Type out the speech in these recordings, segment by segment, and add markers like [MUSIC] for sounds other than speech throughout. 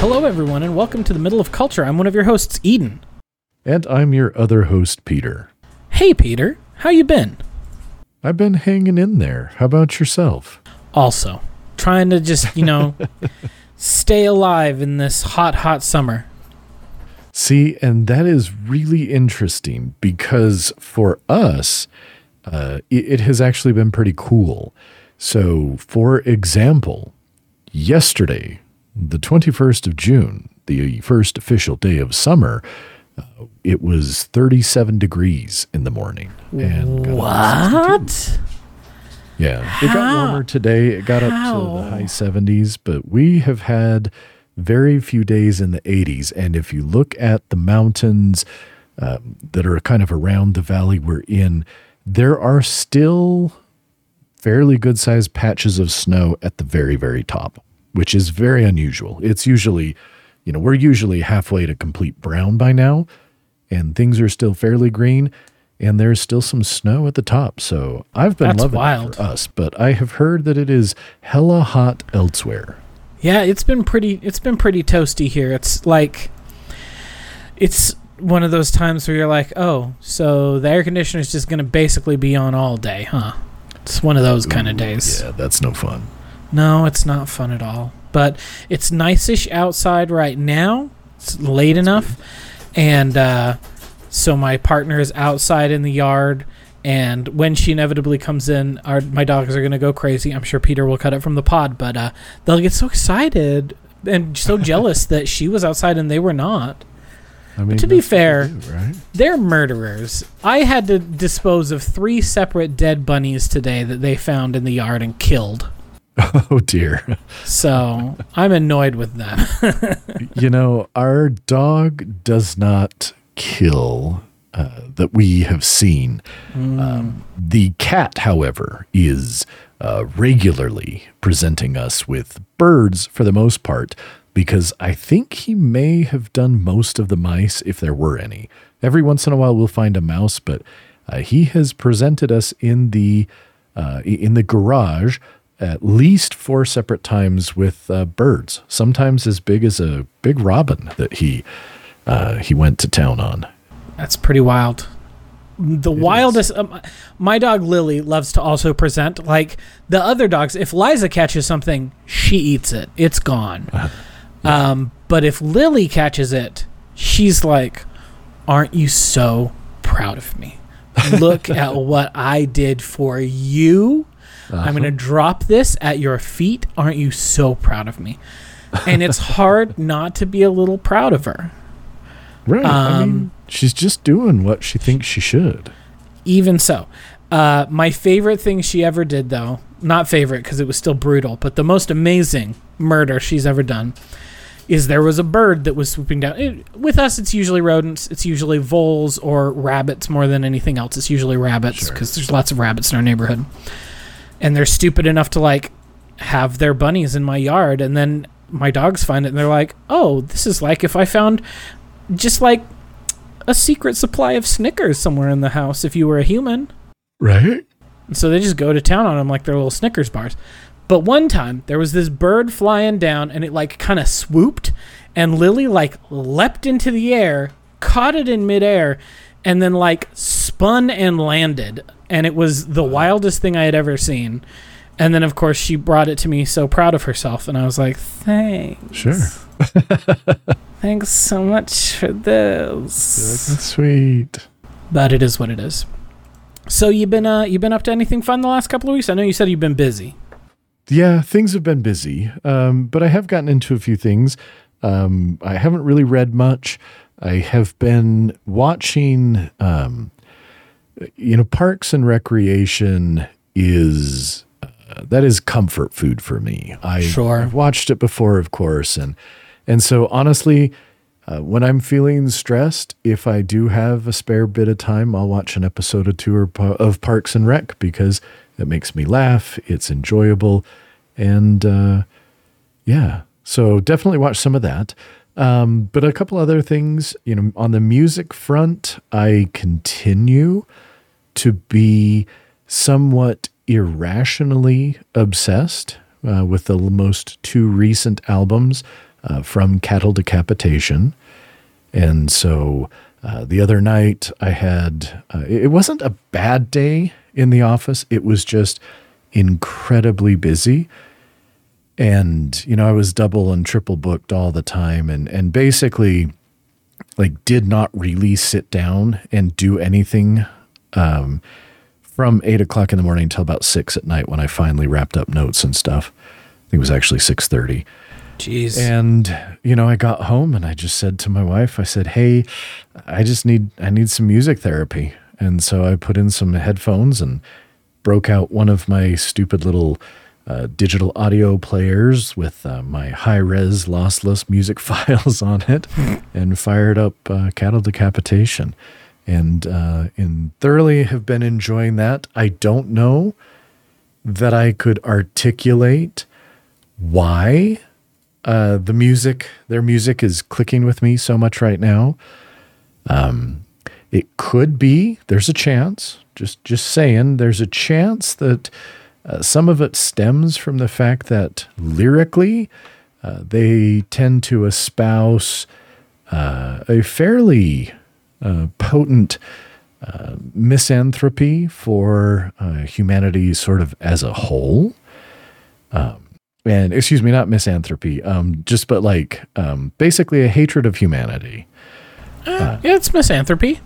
Hello, everyone, and welcome to the Middle of Culture. I'm one of your hosts, Eden. And I'm your other host, Peter. Hey, Peter, how you been? I've been hanging in there. How about yourself? Also, trying to just you know [LAUGHS] stay alive in this hot, hot summer. See, and that is really interesting because for us, uh, it, it has actually been pretty cool. So, for example, yesterday, the 21st of June, the first official day of summer, uh, it was 37 degrees in the morning. And got up to 62. What? Yeah, it got warmer today. It got up to the high 70s, but we have had very few days in the 80s. And if you look at the mountains um, that are kind of around the valley we're in, there are still fairly good sized patches of snow at the very, very top, which is very unusual. It's usually, you know, we're usually halfway to complete brown by now, and things are still fairly green. And there's still some snow at the top. So I've been That's loving wild. it for us, but I have heard that it is hella hot elsewhere. Yeah, it's been pretty. It's been pretty toasty here. It's like, it's one of those times where you're like, oh, so the air conditioner is just gonna basically be on all day, huh? It's one of those kind of days. Yeah, that's no fun. No, it's not fun at all. But it's nice-ish outside right now. It's late enough, and uh, so my partner is outside in the yard. And when she inevitably comes in, our my dogs are gonna go crazy. I'm sure Peter will cut it from the pod, but uh, they'll get so excited and so [LAUGHS] jealous that she was outside and they were not. I mean, to be fair- do, right? They're murderers. I had to dispose of three separate dead bunnies today that they found in the yard and killed. [LAUGHS] Oh dear. So I'm annoyed with them. [LAUGHS] you know, our dog does not kill uh, that we have seen. Um, the cat, however, is uh, regularly presenting us with birds for the most part because I think he may have done most of the mice if there were any. Every once in a while, we'll find a mouse, but uh, he has presented us in the uh, in the garage at least four separate times with uh, birds. Sometimes as big as a big robin that he he went to town on. That's pretty wild. The wildest. Um, my dog Lily loves to also present like the other dogs. If Liza catches something, she eats it. It's gone. [LAUGHS] Um, but if Lily catches it, she's like, "Aren't you so proud of me? [LAUGHS] Look at what I did for you. I'm gonna drop this at your feet. Aren't you so proud of me?" And it's [LAUGHS] hard not to be a little proud of her. Right. I mean, Um, she's just doing what she thinks she should. Even so, uh, my favorite thing she ever did, though, not favorite because it was still brutal, but the most amazing murder she's ever done is there was a bird that was swooping down. It, with us, it's usually rodents, it's usually voles or rabbits more than anything else. It's usually rabbits Sure. because there's lots of rabbits in our neighborhood. And they're stupid enough to like have their bunnies in my yard, and then my dogs find it and they're like, oh, this is like if I found just like a secret supply of Snickers somewhere in the house if you were a human. Right? And so they just go to town on them like they're little Snickers bars. But one time there was this bird flying down and it like kind of swooped and Lily like leapt into the air, caught it in midair, and then like spun and landed. And it was the wildest thing I had ever seen. And then of course she brought it to me so proud of herself and I was like, Thanks. Sure. [LAUGHS] Thanks so much for this. That's sweet. but it is what it is. So you've been uh you been up to anything fun the last couple of weeks? I know you said you've been busy. Yeah, things have been busy, um, but I have gotten into a few things. Um, I haven't really read much. I have been watching, um, you know, Parks and Recreation is that is comfort food for me. I, Sure. I've watched it before, of course, and and so honestly, uh, when I'm feeling stressed, if I do have a spare bit of time, I'll watch an episode or two or of Parks and Rec because it makes me laugh. It's enjoyable, and uh, yeah, so definitely watch some of that. Um, but a couple other things, you know, on the music front, I continue to be somewhat irrationally obsessed uh, with the most two recent albums uh, from Cattle Decapitation. And so uh, the other night I had, uh, it wasn't a bad day in the office, it was just incredibly busy. And, you know, I was double and triple booked all the time and, and basically like did not really sit down and do anything um, from eight o'clock in the morning until about six at night when I finally wrapped up notes and stuff. I think it was actually six thirty. Jeez. And you know, I got home and I just said to my wife, I said, "Hey, I just need I need some music therapy." And so I put in some headphones and broke out one of my stupid little uh, digital audio players with uh, my high res lossless music [LAUGHS] files on it and fired up uh, Cattle Decapitation. And, uh, and thoroughly have been enjoying that. I don't know that I could articulate why uh, the music, their music is clicking with me so much right now. Um, it could be, there's a chance, just, just saying, there's a chance that uh, some of it stems from the fact that lyrically, uh, they tend to espouse uh, a fairly potent uh, misanthropy for uh, humanity, sort of as a whole. Um, and excuse me, not misanthropy, um, just but like um, basically a hatred of humanity. yeah, it's misanthropy.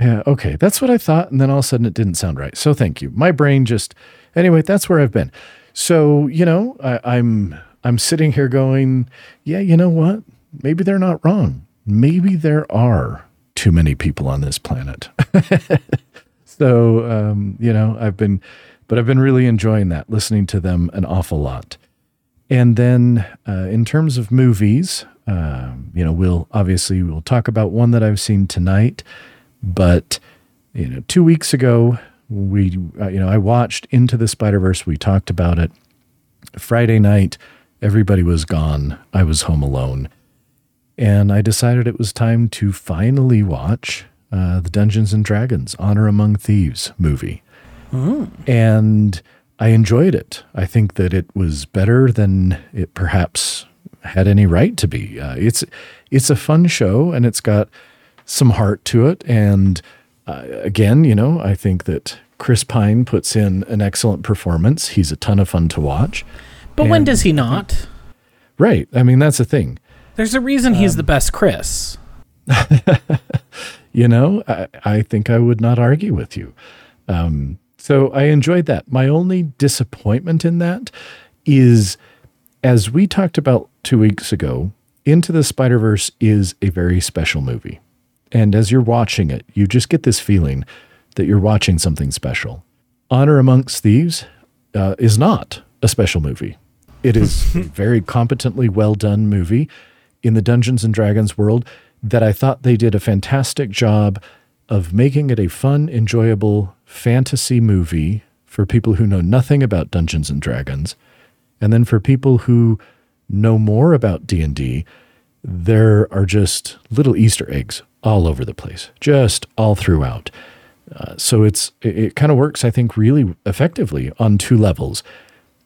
Yeah, okay, that's what I thought, and then all of a sudden it didn't sound right. So thank you. My brain just Anyway, that's where I've been. So you know, I, I'm I'm sitting here going, yeah, you know what? Maybe they're not wrong. Maybe there are too many people on this planet. [LAUGHS] so um, you know, I've been, but I've been really enjoying that, listening to them an awful lot. And then uh, in terms of movies, um, you know, we'll obviously we'll talk about one that I've seen tonight, but you know, two weeks ago we uh, you know i watched into the spider verse we talked about it friday night everybody was gone i was home alone and i decided it was time to finally watch uh, the dungeons and dragons honor among thieves movie mm. and i enjoyed it i think that it was better than it perhaps had any right to be uh, it's it's a fun show and it's got some heart to it and uh, again, you know, I think that Chris Pine puts in an excellent performance. He's a ton of fun to watch. But and, when does he not? Right. I mean, that's the thing. There's a reason he's um, the best Chris. [LAUGHS] you know, I, I, think I would not argue with you. Um, so I enjoyed that. My only disappointment in that is, as we talked about two weeks ago, Into the Spider Verse is a very special movie. And as you're watching it, you just get this feeling that you're watching something special. Honor Amongst Thieves uh, is not a special movie. It is [LAUGHS] a very competently well done movie in the Dungeons and Dragons world that I thought they did a fantastic job of making it a fun, enjoyable fantasy movie for people who know nothing about Dungeons and Dragons. And then for people who know more about D&D, there are just little Easter eggs all over the place, just all throughout. Uh, so it's it, it kind of works, I think, really effectively on two levels,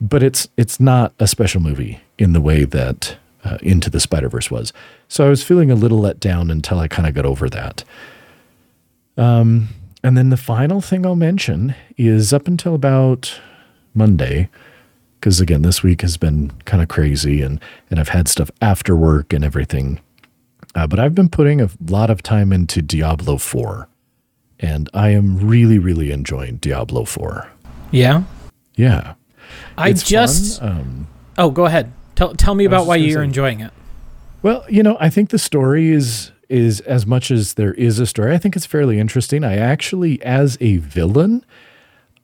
but it's it's not a special movie in the way that uh, Into the Spider Verse was. So I was feeling a little let down until I kind of got over that. Um, and then the final thing I'll mention is up until about Monday, because again, this week has been kind of crazy, and and I've had stuff after work and everything. Uh, but I've been putting a lot of time into Diablo 4. And I am really, really enjoying Diablo 4. Yeah? Yeah. I it's just. Um, oh, go ahead. Tell, tell me about why you're say, enjoying it. Well, you know, I think the story is is as much as there is a story. I think it's fairly interesting. I actually, as a villain,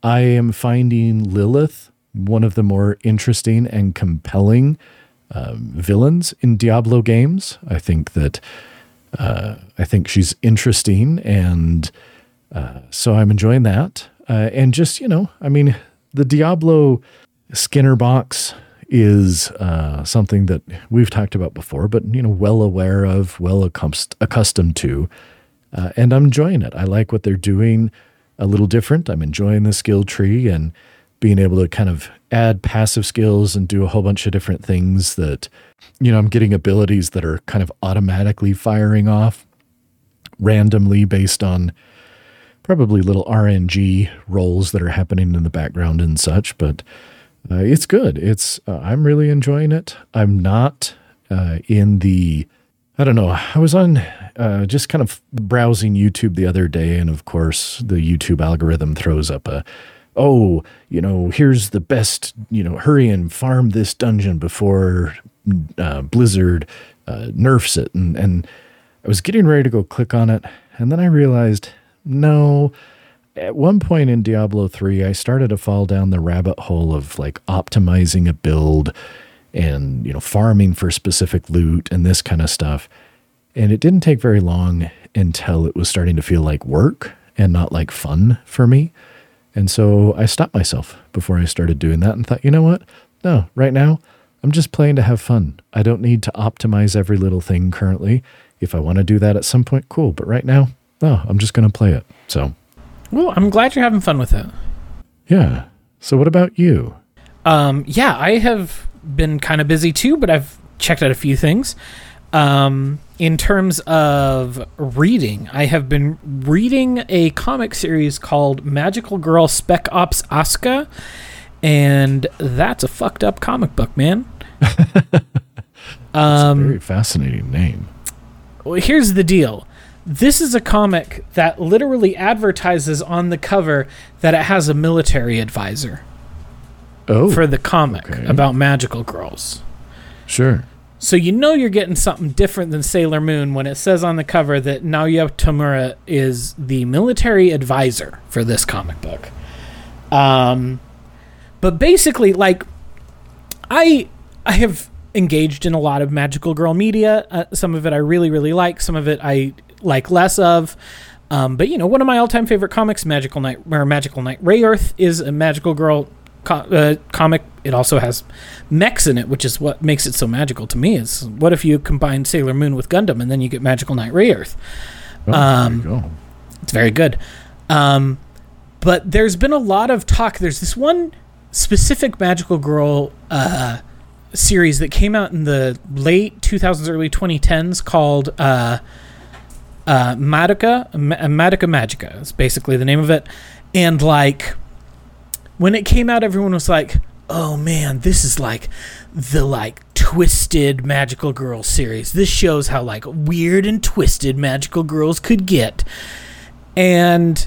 I am finding Lilith one of the more interesting and compelling um, villains in Diablo games. I think that uh, I think she's interesting, and uh, so I'm enjoying that. Uh, and just you know, I mean, the Diablo Skinner box is uh, something that we've talked about before, but you know, well aware of, well accust- accustomed to, uh, and I'm enjoying it. I like what they're doing. A little different. I'm enjoying the skill tree and being able to kind of add passive skills and do a whole bunch of different things that, you know, I'm getting abilities that are kind of automatically firing off randomly based on probably little RNG rolls that are happening in the background and such. But uh, it's good. It's uh, I'm really enjoying it. I'm not uh, in the I don't know. I was on uh, just kind of browsing YouTube the other day, and of course, the YouTube algorithm throws up a oh, you know, here's the best, you know, hurry and farm this dungeon before uh, Blizzard uh, nerfs it. And, and I was getting ready to go click on it. And then I realized, no, at one point in Diablo 3, I started to fall down the rabbit hole of like optimizing a build and, you know, farming for specific loot and this kind of stuff. And it didn't take very long until it was starting to feel like work and not like fun for me. And so I stopped myself before I started doing that and thought, you know what? No, right now, I'm just playing to have fun. I don't need to optimize every little thing currently. If I want to do that at some point, cool. But right now, no, I'm just going to play it. So, well, I'm glad you're having fun with it. Yeah. So, what about you? Um, yeah, I have been kind of busy too, but I've checked out a few things. Um, in terms of reading, I have been reading a comic series called Magical Girl Spec Ops Asuka, and that's a fucked up comic book, man. [LAUGHS] um, a very fascinating name. Well, here's the deal. This is a comic that literally advertises on the cover that it has a military advisor. Oh, for the comic okay. about magical girls. Sure. So you know you're getting something different than Sailor Moon when it says on the cover that Naoya Tamura is the military advisor for this comic book. Um, but basically, like, I I have engaged in a lot of magical girl media. Uh, some of it I really really like. Some of it I like less of. Um, but you know, one of my all-time favorite comics, Magical Knight, or Magical Knight Rayearth, is a magical girl co- uh, comic. It also has mechs in it, which is what makes it so magical to me. Is what if you combine Sailor Moon with Gundam and then you get Magical Knight Rayearth? Oh, um, It's very good. Um, but there's been a lot of talk. There's this one specific magical girl uh, series that came out in the late 2000s, early 2010s called uh, uh, Madoka, Madoka Magica. It's basically the name of it. And like when it came out, everyone was like, "Oh man, this is like the like twisted magical girl series. This shows how like weird and twisted magical girls could get." And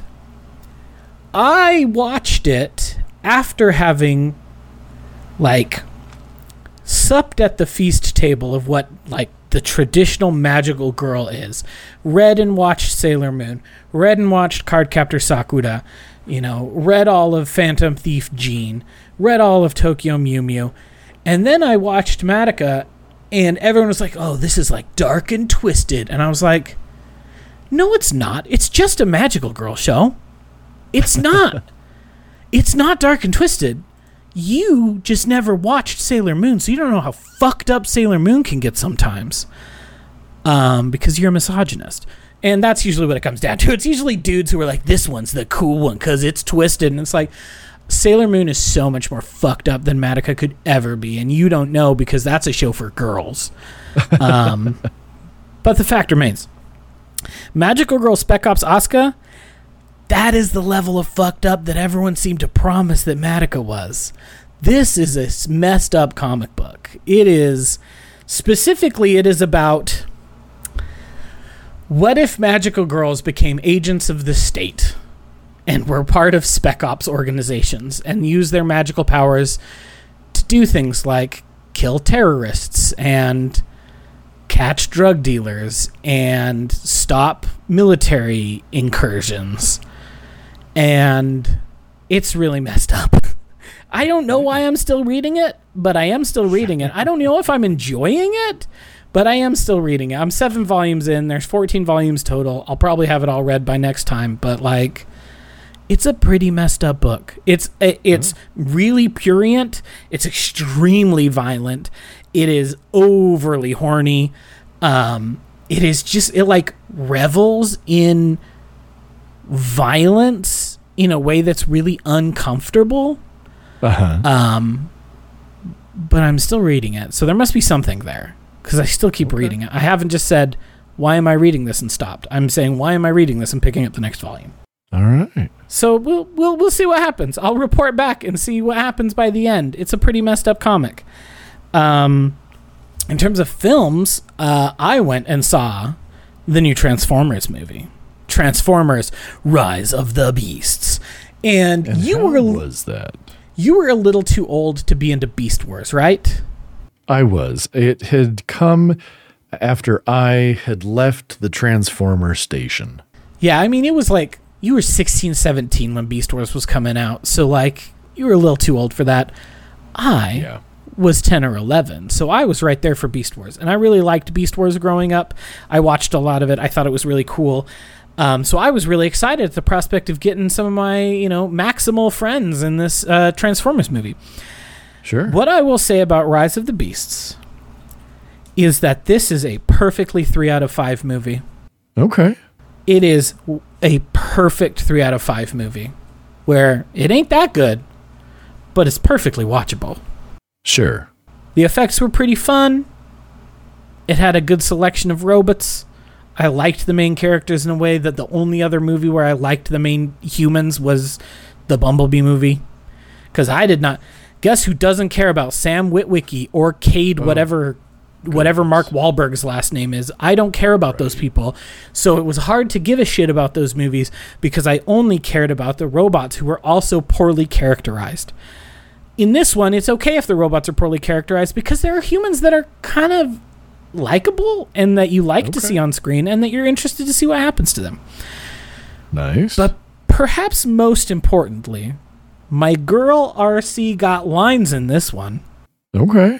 I watched it after having like supped at the feast table of what like the traditional magical girl is. Read and watched Sailor Moon. Read and watched Cardcaptor Sakura you know, read all of Phantom Thief Jeanne, read all of Tokyo Mew Mew, and then I watched Madoka, and everyone was like, "Oh, this is like dark and twisted," and I was like, "No, it's not. It's just a magical girl show. It's not. [LAUGHS] it's not dark and twisted." You just never watched Sailor Moon, so you don't know how fucked up Sailor Moon can get sometimes. Um, because you're a misogynist. And that's usually what it comes down to. [LAUGHS] It's usually dudes who are like, this one's the cool one because it's twisted. And it's like, Sailor Moon is so much more fucked up than Madoka could ever be. And you don't know because that's a show for girls. [LAUGHS] Um, but the fact remains Magical Girl Spec Ops Asuka, that is the level of fucked up that everyone seemed to promise that Madoka was. This is a messed up comic book. It is, specifically, it is about what if magical girls became agents of the state and were part of spec ops organizations and used their magical powers to do things like kill terrorists and catch drug dealers and stop military incursions? And it's really messed up. [LAUGHS] I don't know why I'm still reading it, but I am still reading it. I don't know if I'm enjoying it but I am still reading it. I'm seven volumes in. There's 14 volumes total. I'll probably have it all read by next time. But like, it's a pretty messed up book. It's it's really purient. It's extremely violent. It is overly horny. Um, it is just it like revels in violence in a way that's really uncomfortable. Uh-huh. Um, but I'm still reading it, so there must be something there because I still keep Okay. reading it. I haven't just said, "Why am I reading this?" and stopped. I'm saying, "Why am I reading this?" and picking up the next volume. All right. So we'll we'll we'll see what happens. I'll report back and see what happens by the end. It's a pretty messed up comic. Um, in terms of films, uh, I went and saw the new Transformers movie, Transformers: Rise of the Beasts, and, And you were was that? you were a little too old to be into Beast Wars, right? I was. It had come after I had left the Transformer station. Yeah, I mean, it was like you were 16, 17 when Beast Wars was coming out. So, like, you were a little too old for that. I was 10 or 11. So, I was right there for Beast Wars. And I really liked Beast Wars growing up. I watched a lot of it. I thought it was really cool. Um, so, I was really excited at the prospect of getting some of my, you know, maximal friends in this uh, Transformers movie. Sure. What I will say about Rise of the Beasts is that this is a perfectly 3 out of 5 movie Okay. It is a perfect three out of five movie where it ain't that good, but it's perfectly watchable. Sure. The effects were pretty fun. It had a good selection of robots. I liked the main characters in a way that the only other movie where I liked the main humans was the Bumblebee movie. Because I did not. Guess who doesn't care about Sam Witwicky or Cade, Oh, whatever, whatever Mark Wahlberg's last name is? I don't care about those people. So it was hard to give a shit about those movies because I only cared about the robots who were also poorly characterized in this one, it's okay if the robots are poorly characterized because there are humans that are kind of likable and that you like to see on screen and that you're interested to see what happens to them. Nice. But perhaps most importantly, my girl RC got lines in this one. okay.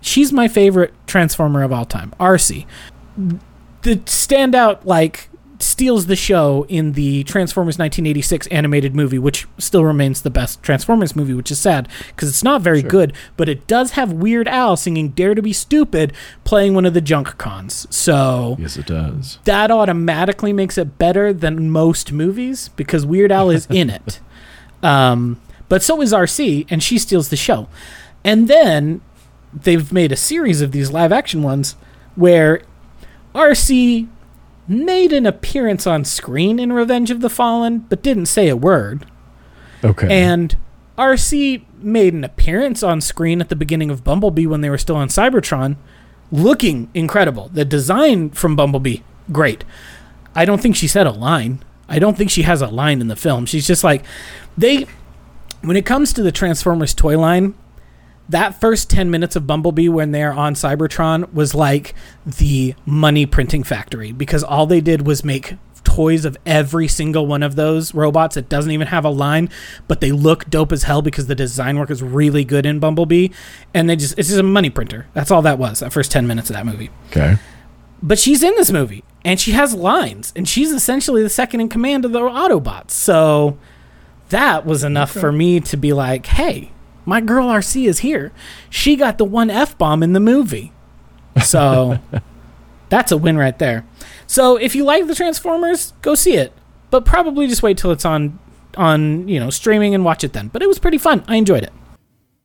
She's my favorite Transformer of all time, RC. The standout, like, steals the show in the Transformers 1986 animated movie, which still remains the best Transformers movie, which is sad because it's not very Sure. good, but it does have Weird Al singing Dare to Be Stupid playing one of the junk cons. So Yes, it does. that automatically makes it better than most movies because Weird Al is in it. [LAUGHS] Um, but so is RC, and she steals the show. And then they've made a series of these live action ones where RC made an appearance on screen in Revenge of the Fallen, but didn't say a word. Okay. And RC made an appearance on screen at the beginning of Bumblebee when they were still on Cybertron, looking incredible. The design from Bumblebee, great. I don't think she said a line. I don't think she has a line in the film. She's just like they when it comes to the Transformers toy line, that first 10 minutes of Bumblebee when they're on Cybertron was like the money printing factory because all they did was make toys of every single one of those robots. That doesn't even have a line but they look dope as hell because the design work is really good in Bumblebee. And they just it's just a money printer. That's all that was that first 10 minutes of that movie. Okay. but she's in this movie and she has lines and she's essentially the second in command of the Autobots. So that was enough for me to be like, hey, my girl RC is here. She got the one F bomb in the movie. So [LAUGHS] that's a win right there. So if you like the Transformers, go see it. But probably just wait till it's on on, you know, streaming and watch it then. But it was pretty fun. I enjoyed it.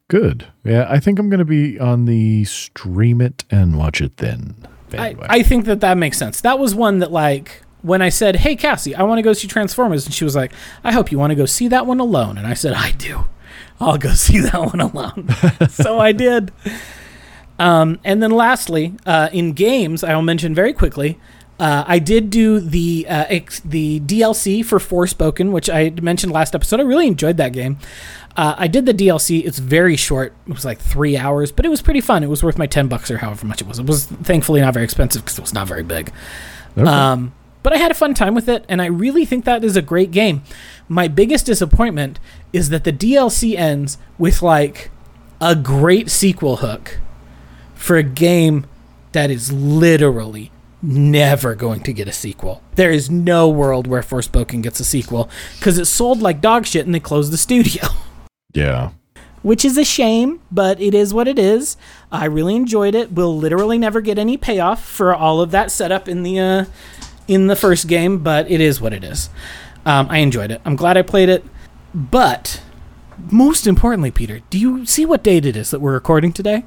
Good. Yeah, I think I'm going to be on the stream it and watch it then. I. I think that that makes sense. That was one that like when I said, "Hey Cassie, I want to go see Transformers," and she was like, "I hope you want to go see that one alone," and I said, "I do. I'll go [LAUGHS] see that one alone." [LAUGHS] so I did. Um, and then lastly, uh, in games, I'll mention very quickly. Uh, I did do the uh, ex- the DLC for Forspoken, which I mentioned last episode. I really enjoyed that game. Uh, I did the DLC. It's very short. It was like three hours, but it was pretty fun. It was worth my ten bucks or however much it was. It was thankfully not very expensive because it was not very big. Okay. Um, but I had a fun time with it, and I really think that is a great game. My biggest disappointment is that the DLC ends with like a great sequel hook for a game that is literally, never going to get a sequel. There is no world where Forspoken gets a sequel because it sold like dog shit and they closed the studio. [LAUGHS] Yeah. Which is a shame, but it is what it is. I really enjoyed it. We'll literally never get any payoff for all of that setup in the uh, in the first game, but it is what it is. Um, I enjoyed it. I'm glad I played it. But most importantly, Peter, do you see what date it is that we're recording today?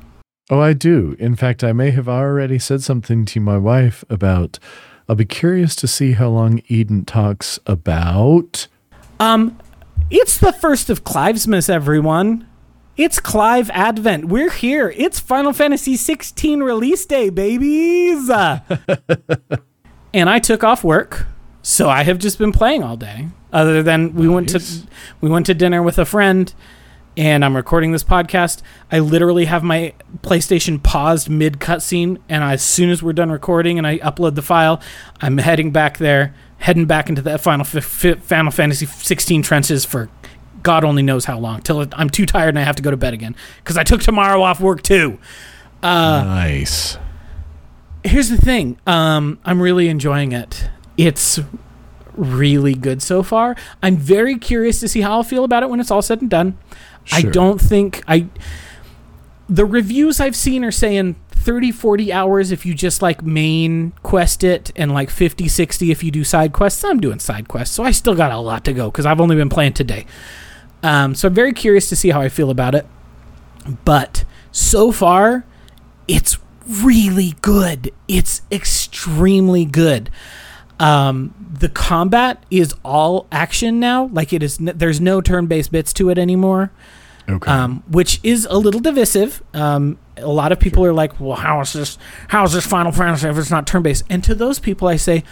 Oh, I do. In fact, I may have already said something to my wife about. I'll be curious to see how long Eden talks about. Um, it's the first of Clivesmas, everyone. It's Clive Advent. We're here. It's Final Fantasy 16 release day, babies. [LAUGHS] and I took off work, so I have just been playing all day. Other than we went to we went to dinner with a friend and I'm recording this podcast. I literally have my PlayStation paused mid cutscene, and as soon as we're done recording and I upload the file, I'm heading back there, heading back into the Final F- Final Fantasy 16 trenches for God only knows how long till I'm too tired and I have to go to bed again because I took tomorrow off work too. Uh, nice. Here's the thing. Um, I'm really enjoying it. It's really good so far. I'm very curious to see how I'll feel about it when it's all said and done. Sure. I don't think I the reviews I've seen are saying 30 40 hours if you just like main quest it and like 50 60 if you do side quests. I'm doing side quests, so I still got a lot to go cuz I've only been playing today. Um, so I'm very curious to see how I feel about it. But so far it's really good. It's extremely good. Um, the combat is all action now. Like it is, n- there's no turn-based bits to it anymore. Okay. Um, which is a little divisive. Um, a lot of people sure. are like, "Well, how is this? How is this Final Fantasy if it's not turn-based?" And to those people, I say,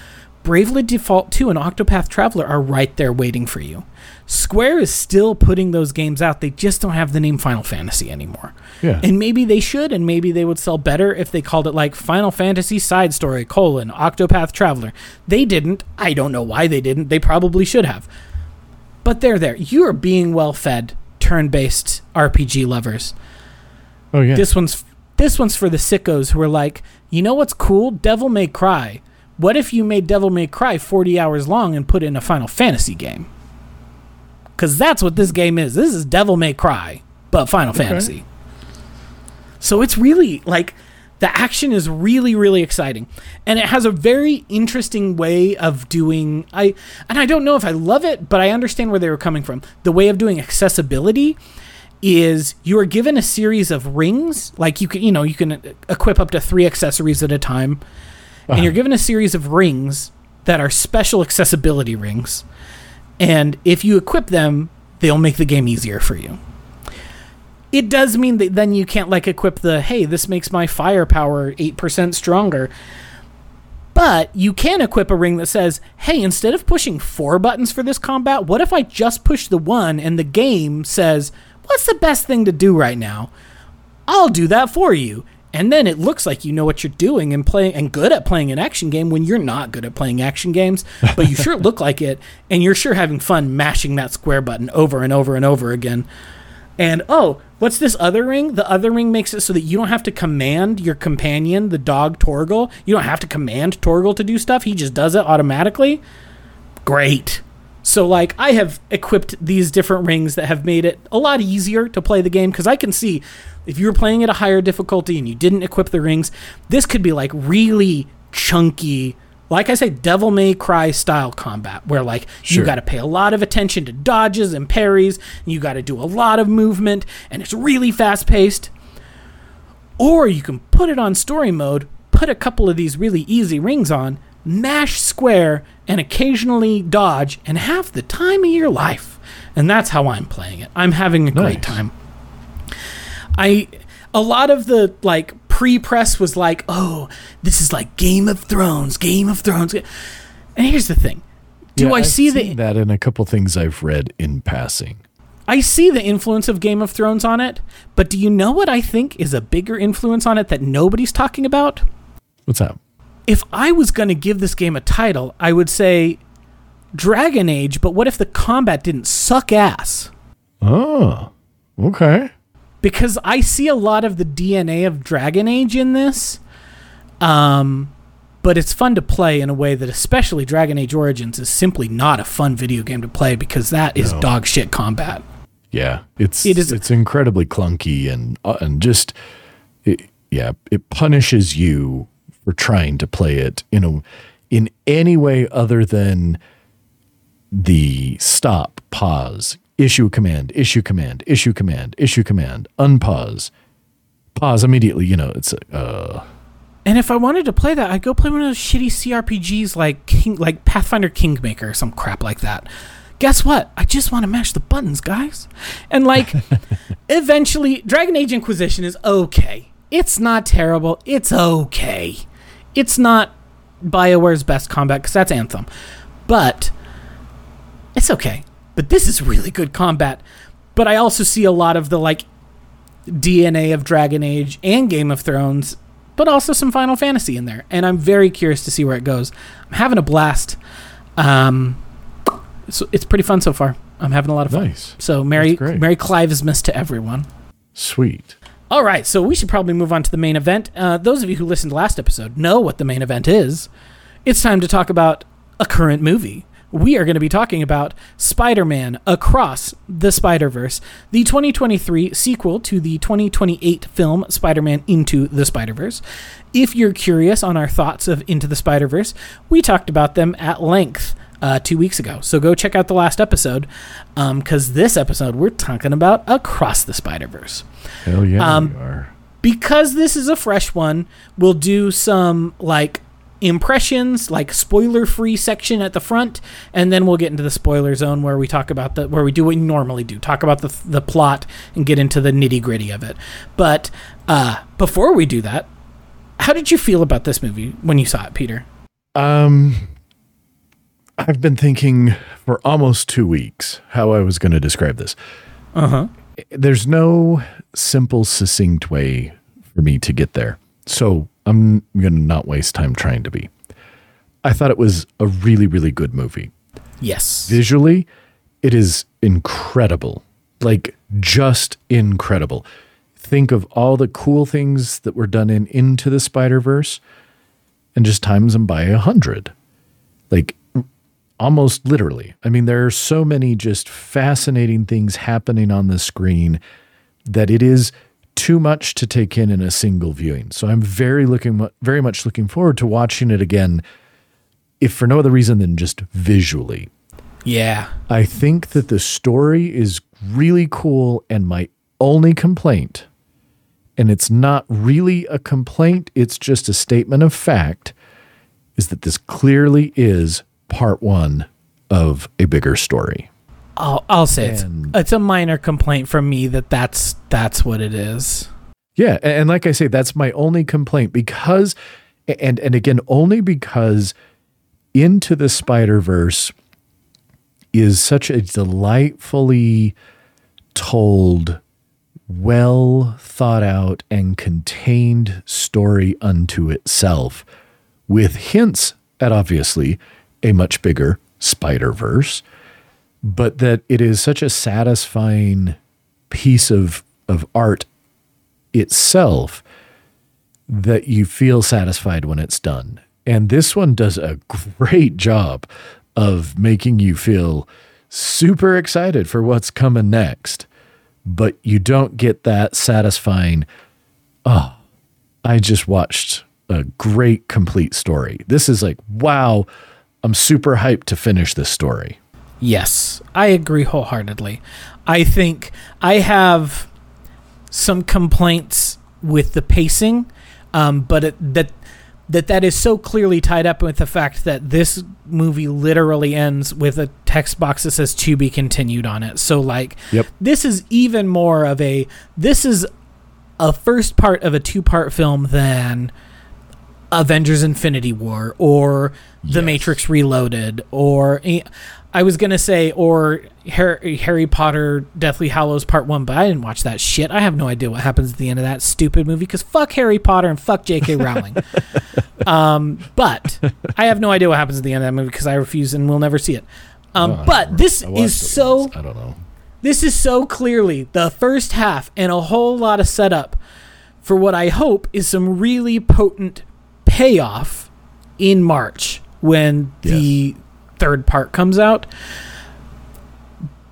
Bravely Default 2 and Octopath Traveler are right there waiting for you. Square is still putting those games out. They just don't have the name Final Fantasy anymore. Yeah. And maybe they should, and maybe they would sell better if they called it like Final Fantasy Side Story, colon, Octopath Traveler. They didn't. I don't know why they didn't. They probably should have. But they're there. You are being well fed, turn based RPG lovers. Oh yeah. This one's this one's for the sickos who are like, you know what's cool? Devil May Cry what if you made Devil May Cry 40 hours long and put it in a Final Fantasy game? Because that's what this game is. This is Devil May Cry, but Final okay. Fantasy. So it's really like the action is really really exciting and it has a very interesting way of doing i and i don't know if i love it but i understand where they were coming from the way of doing accessibility is you are given a series of rings like you can you know you can equip up to three accessories at a time uh-huh. and you're given a series of rings that are special accessibility rings. And if you equip them, they'll make the game easier for you. It does mean that then you can't like equip the hey, this makes my firepower 8% stronger. But you can equip a ring that says, hey, instead of pushing four buttons for this combat, what if I just push the one and the game says, what's the best thing to do right now? I'll do that for you and then it looks like you know what you're doing and playing and good at playing an action game when you're not good at playing action games but you sure [LAUGHS] look like it and you're sure having fun mashing that square button over and over and over again. And oh what's this other ring? The other ring makes it so that you don't have to command your companion the dog torgal you don't have to command torgal to do stuff. He just does it automatically. Great so like I have equipped these different rings that have made it a lot easier to play the game because I can see if you were playing at a higher difficulty and you didn't equip the rings, this could be like really chunky like I say, Devil May Cry style combat, where like sure. you got to pay a lot of attention to dodges and parries, and you got to do a lot of movement, and it's really fast paced. Or you can put it on story mode, put a couple of these really easy rings on, mash square, and occasionally dodge, and have the time of your life. And that's how I'm playing it. I'm having a nice. great time. I a lot of the like pre-press was like, "Oh, this is like Game of Thrones, Game of Thrones." And here's the thing. Do yeah, I I've see the, that in a couple things I've read in passing? I see the influence of Game of Thrones on it, but do you know what I think is a bigger influence on it that nobody's talking about? What's that? If I was going to give this game a title, I would say Dragon Age, but what if the combat didn't suck ass? Oh, okay because I see a lot of the DNA of Dragon Age in this. Um, but it's fun to play in a way that, especially Dragon Age Origins, is simply not a fun video game to play because that is No. dog shit combat. Yeah, it's It is- it's incredibly clunky and uh, and just it, yeah, it punishes you for trying to play it in a in any way other than the stop, pause, issue command, issue command, issue command, issue command, unpause, pause immediately. You know, it's uh And if I wanted to play that, I'd go play one of those shitty CRPGs like King, like Pathfinder Kingmaker or some crap like that. Guess what? I just want to mash the buttons, guys. And like, [LAUGHS] eventually, Dragon Age Inquisition is okay. It's not terrible. It's okay. It's not BioWare's best combat because that's Anthem, but it's okay. But this is really good combat. But I also see a lot of the like DNA of Dragon Age and Game of Thrones, but also some Final Fantasy in there. And I'm very curious to see where it goes. I'm having a blast. Um, so it's pretty fun so far. I'm having a lot of fun. nice, So Merry. Merry Clivesmas to everyone. sweet. All right, so we should probably move on to the main event. Uh, those of you who listened to last episode know what the main event is. It's time to talk about a current movie. We are going to be talking about Spider Man Across the Spider Verse, the 2023 sequel to the 2028 film Spider Man Into the Spider Verse. If you're curious on our thoughts of Into the Spider Verse, we talked about them at length uh, two weeks ago. So go check out the last episode because this episode we're talking about Across the Spider Verse Hell yeah, Um, you are. because this is a fresh one, we'll do some like impressions, like spoiler free section at the front, and then we'll get into the spoiler zone where we talk about the where we do what we normally do, talk about the the plot and get into the nitty gritty of it. But uh, before we do that, how did you feel about this movie when you saw it, Peter? Um, I've been thinking for almost two weeks how I was going to describe this. Uh huh. There's no simple, succinct way for me to get there. So I'm going to not waste time trying to be. I thought it was a really, really good movie. Yes. Visually, it is incredible. Like, just incredible. Think of all the cool things that were done in Into the Spider Verse and just times them by a hundred. Like, almost literally. I mean, there are so many just fascinating things happening on the screen that it is too much to take in in a single viewing. So I'm very looking very much looking forward to watching it again if for no other reason than just visually. Yeah. I think that the story is really cool and my only complaint and it's not really a complaint, it's just a statement of fact is that this clearly is part 1 of a bigger story. I'll I'll say it's it's a minor complaint from me that that's that's what it is. Yeah, and like I say, that's my only complaint because, and and again, only because Into the Spider Verse is such a delightfully told, well thought out, and contained story unto itself, with hints at obviously a much bigger Spider Verse, but that it is such a satisfying piece of of art itself that you feel satisfied when it's done. And this one does a great job of making you feel super excited for what's coming next, but you don't get that satisfying, oh, I just watched a great complete story. This is like, wow, I'm super hyped to finish this story. Yes, I agree wholeheartedly. I think I have some complaints with the pacing, um, but it, that that that is so clearly tied up with the fact that this movie literally ends with a text box that says "to be continued" on it. So like, Yep. this is even more of a this is a first part of a two part film than Avengers Infinity War or The Yes. Matrix Reloaded or I was going to say or Harry, Harry Potter Deathly Hallows Part 1 but I didn't watch that shit. I have no idea what happens at the end of that stupid movie cuz fuck Harry Potter and fuck JK [LAUGHS] Rowling. um but I have no idea what happens at the end of that movie cuz I refuse and will never see it. Um Oh, I but this know. I watched is so once. I don't know. this is so clearly the first half and a whole lot of setup for what I hope is some really potent payoff in March when the third part comes out.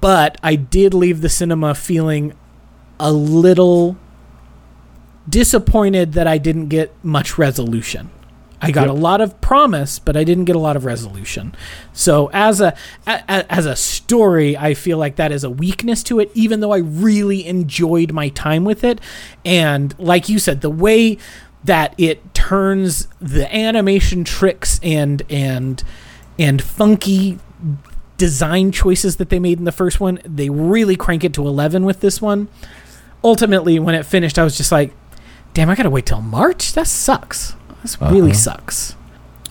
But I did leave the cinema feeling a little disappointed that I didn't get much resolution. I got Yep. a lot of promise, but I didn't get a lot of resolution. So as a, a as a story, I feel like that is a weakness to it. Even though I really enjoyed my time with it, and like you said, the way that it turns the animation tricks and and and funky design choices that they made in the first one, they really crank it to eleven with this one. Ultimately, when it finished, I was just like, "Damn, I gotta wait till March. That sucks." This really Uh-huh. sucks.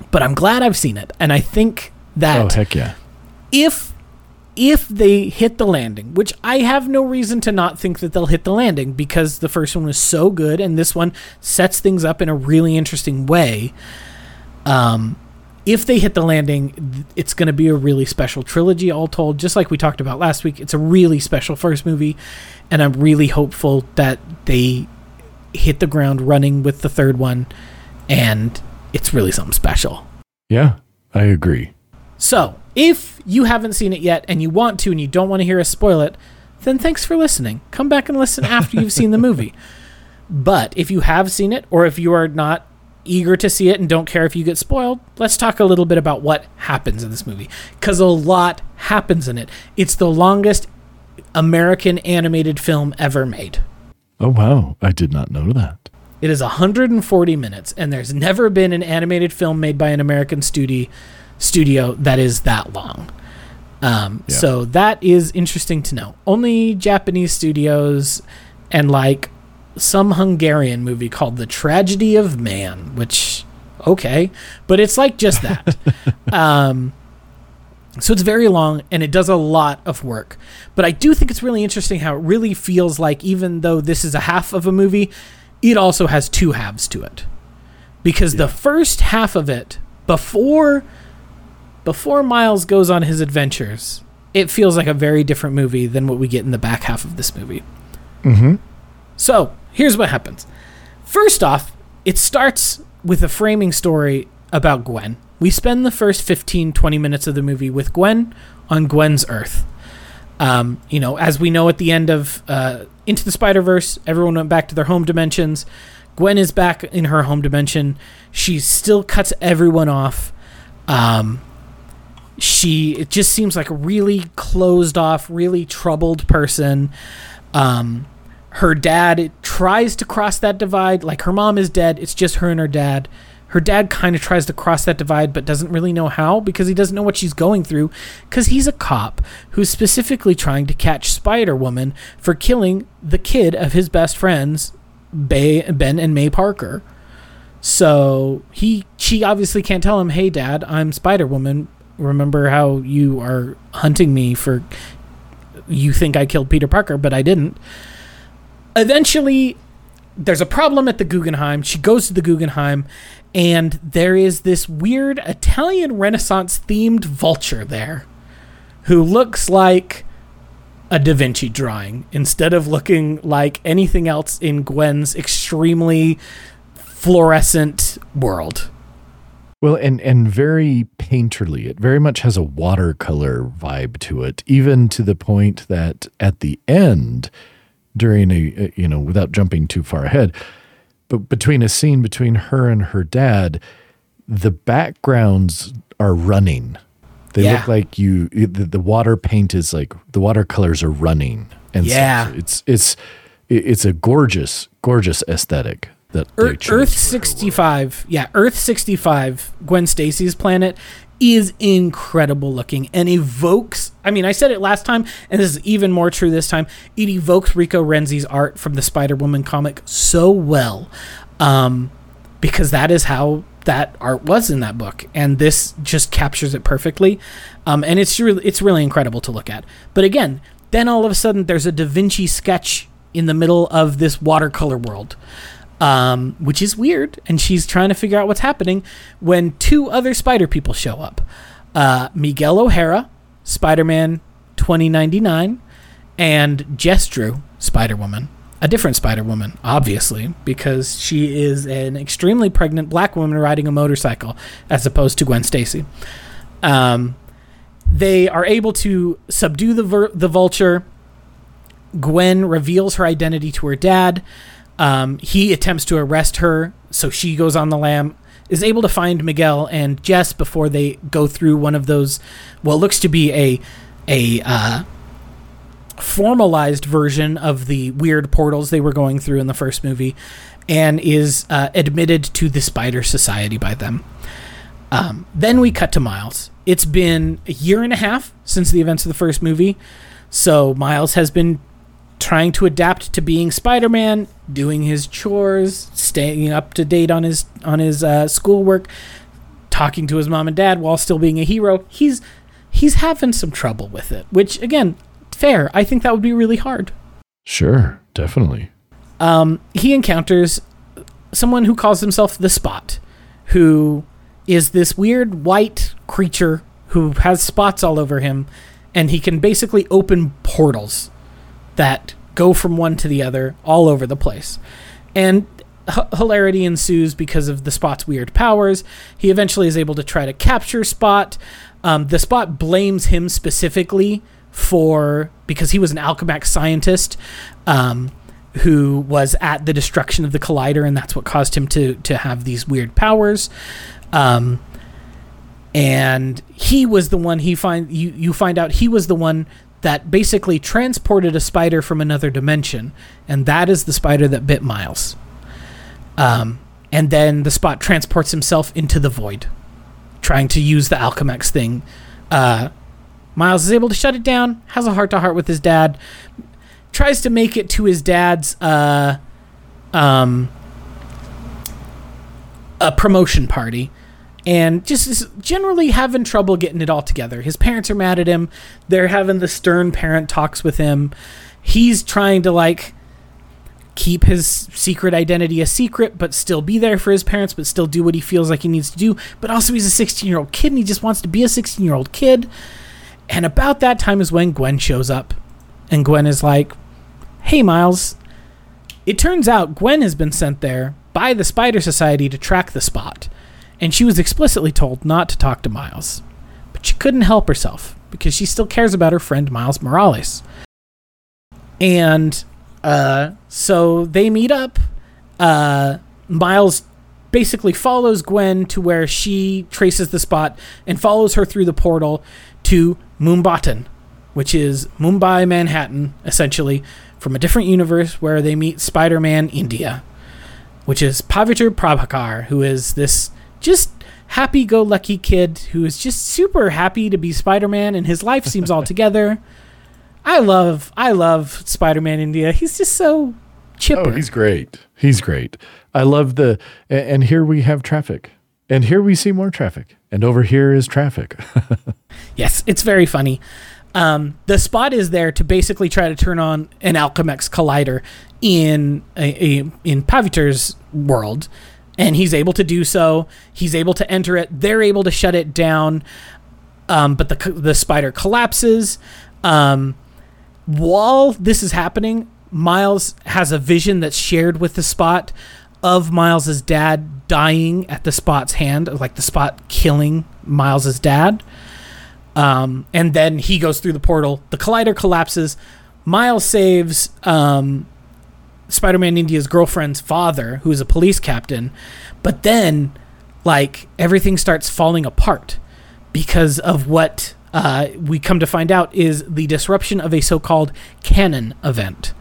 But I'm glad I've seen it, and I think Oh that heck yeah! if if they hit the landing, which I have no reason to not think that they'll hit the landing because the first one was so good and this one sets things up in a really interesting way. Um, if they hit the landing, it's going to be a really special trilogy, all told. Just like we talked about last week, it's a really special first movie, and I'm really hopeful that they hit the ground running with the third one, and it's really something special. Yeah, I agree. So, if you haven't seen it yet and you want to and you don't want to hear us spoil it, then thanks for listening. Come back and listen after you've seen the movie. [LAUGHS] But if you have seen it or if you are not eager to see it and don't care if you get spoiled, let's talk a little bit about what happens in this movie cuz a lot happens in it. It's the longest American animated film ever made. Oh wow, I did not know that. It is 140 minutes, and there's never been an animated film made by an American studio studio that is that long. Um, Yeah. So that is interesting to know. Only Japanese studios and like some Hungarian movie called The Tragedy of Man, which okay, but it's like just [LAUGHS] that. um, so it's very long and it does a lot of work. But I do think it's really interesting how it really feels like even though this is a half of a movie, it also has two halves to it. Because the first half of it before before Miles goes on his adventures, it feels like a very different movie than what we get in the back half of this movie. Mm-hmm. So, here's what happens. First off, it starts with a framing story about Gwen. We spend the first 15, 20 minutes of the movie with Gwen on Gwen's Earth. Um, you know, as we know at the end of uh, Into the Spider Verse, everyone went back to their home dimensions. Gwen is back in her home dimension. She still cuts everyone off. Um, she it just seems like a really closed off, really troubled person. Um, her dad tries to cross that divide. Like her mom is dead. It's just her and her dad. Her dad kind of tries to cross that divide, but doesn't really know how because he doesn't know what she's going through. Because he's a cop who's specifically trying to catch Spider Woman for killing the kid of his best friends, Bay, Ben and May Parker. So he, she obviously can't tell him, "Hey, Dad, I'm Spider Woman. Remember how you are hunting me for? You think I killed Peter Parker, but I didn't." eventually there's a problem at the Guggenheim. She goes to the Guggenheim and there is this weird Italian Renaissance themed vulture there who looks like a Da Vinci drawing instead of looking like anything else in Gwen's extremely fluorescent world. Well, and and very painterly. It very much has a watercolor vibe to it, even to the point that at the end, during a you know, without jumping too far ahead, but between a scene between her and her dad, the backgrounds are running. They Yeah. look like you. The, the water paint is like the watercolors are running, and. Yeah. it's it's it's a gorgeous, gorgeous aesthetic that Earth, Earth for her 65, yeah, Earth 65, Gwen Stacy's planet is incredible looking and evokes. I mean, I said it last time, and this is even more true this time. It evokes Rico Renzi's art from the Spider Woman comic so well, um, because that is how that art was in that book, and this just captures it perfectly. Um, and it's really, it's really incredible to look at. But again, then all of a sudden, there's a Da Vinci sketch in the middle of this watercolor world um, which is weird. And she's trying to figure out what's happening when two other spider people show up uh, Miguel O'Hara, Spider Man 2099, and Jess Drew, Spider Woman. a different Spider Woman, obviously, because she is an extremely pregnant black woman riding a motorcycle, as opposed to Gwen Stacy. Um, they are able to subdue the ver- the vulture. Gwen reveals her identity to her dad. Um, he attempts to arrest her, so she goes on the lam. Is able to find Miguel and Jess before they go through one of those, what looks to be a a uh, formalized version of the weird portals they were going through in the first movie, and is uh, admitted to the Spider Society by them. Um, then we cut to Miles. It's been a year and a half since the events of the first movie, so Miles has been trying to adapt to being Spider-Man, doing his chores, staying up to date on his on his uh, schoolwork, talking to his mom and dad while still being a hero. He's he's having some trouble with it, which again, fair. I think that would be really hard. Sure, definitely. Um, he encounters someone who calls himself the Spot, who is this weird white creature who has spots all over him, and he can basically open portals that go from one to the other all over the place. And h- hilarity ensues because of the Spot's weird powers. He eventually is able to try to capture Spot. Um, the Spot blames him specifically for because he was an Alchemax scientist um, who was at the destruction of the Collider, and that's what caused him to to have these weird powers. Um, and he was the one he find you you find out he was the one that basically transported a spider from another dimension, and that is the spider that bit Miles. Um, and then the spot transports himself into the void, trying to use the Alchemax thing. Uh, Miles is able to shut it down, has a heart to heart with his dad, tries to make it to his dad's uh, um, a promotion party and just is generally having trouble getting it all together. His parents are mad at him. They're having the stern parent talks with him. He's trying to like keep his secret identity a secret, but still be there for his parents, but still do what he feels like he needs to do. But also, he's a 16 year old kid and he just wants to be a 16 year old kid. And about that time is when Gwen shows up. And Gwen is like, Hey, Miles. It turns out Gwen has been sent there by the Spider Society to track the spot and she was explicitly told not to talk to Miles. But she couldn't help herself because she still cares about her friend Miles Morales. And uh, so they meet up. Uh, Miles basically follows Gwen to where she traces the spot and follows her through the portal to Mumbattan, which is Mumbai, Manhattan, essentially, from a different universe where they meet Spider Man India, which is Pavitr Prabhakar, who is this just happy go lucky kid who is just super happy to be Spider Man and his life seems all [LAUGHS] together. I love I love Spider Man India. He's just so chipper. Oh, he's great. He's great. I love the and here we have traffic. And here we see more traffic. And over here is traffic. [LAUGHS] yes, it's very funny. Um, the spot is there to basically try to turn on an Alchemax collider in a, a, in Pavitr's world and he's able to do so. He's able to enter it. They're able to shut it down, um, but the the spider collapses. Um, while this is happening, Miles has a vision that's shared with the Spot of Miles's dad dying at the Spot's hand, like the Spot killing Miles's dad. Um, and then he goes through the portal. The collider collapses. Miles saves um, Spider Man India's girlfriend's father, who is a police captain. But then, like, everything starts falling apart because of what uh, we come to find out is the disruption of a so called canon event.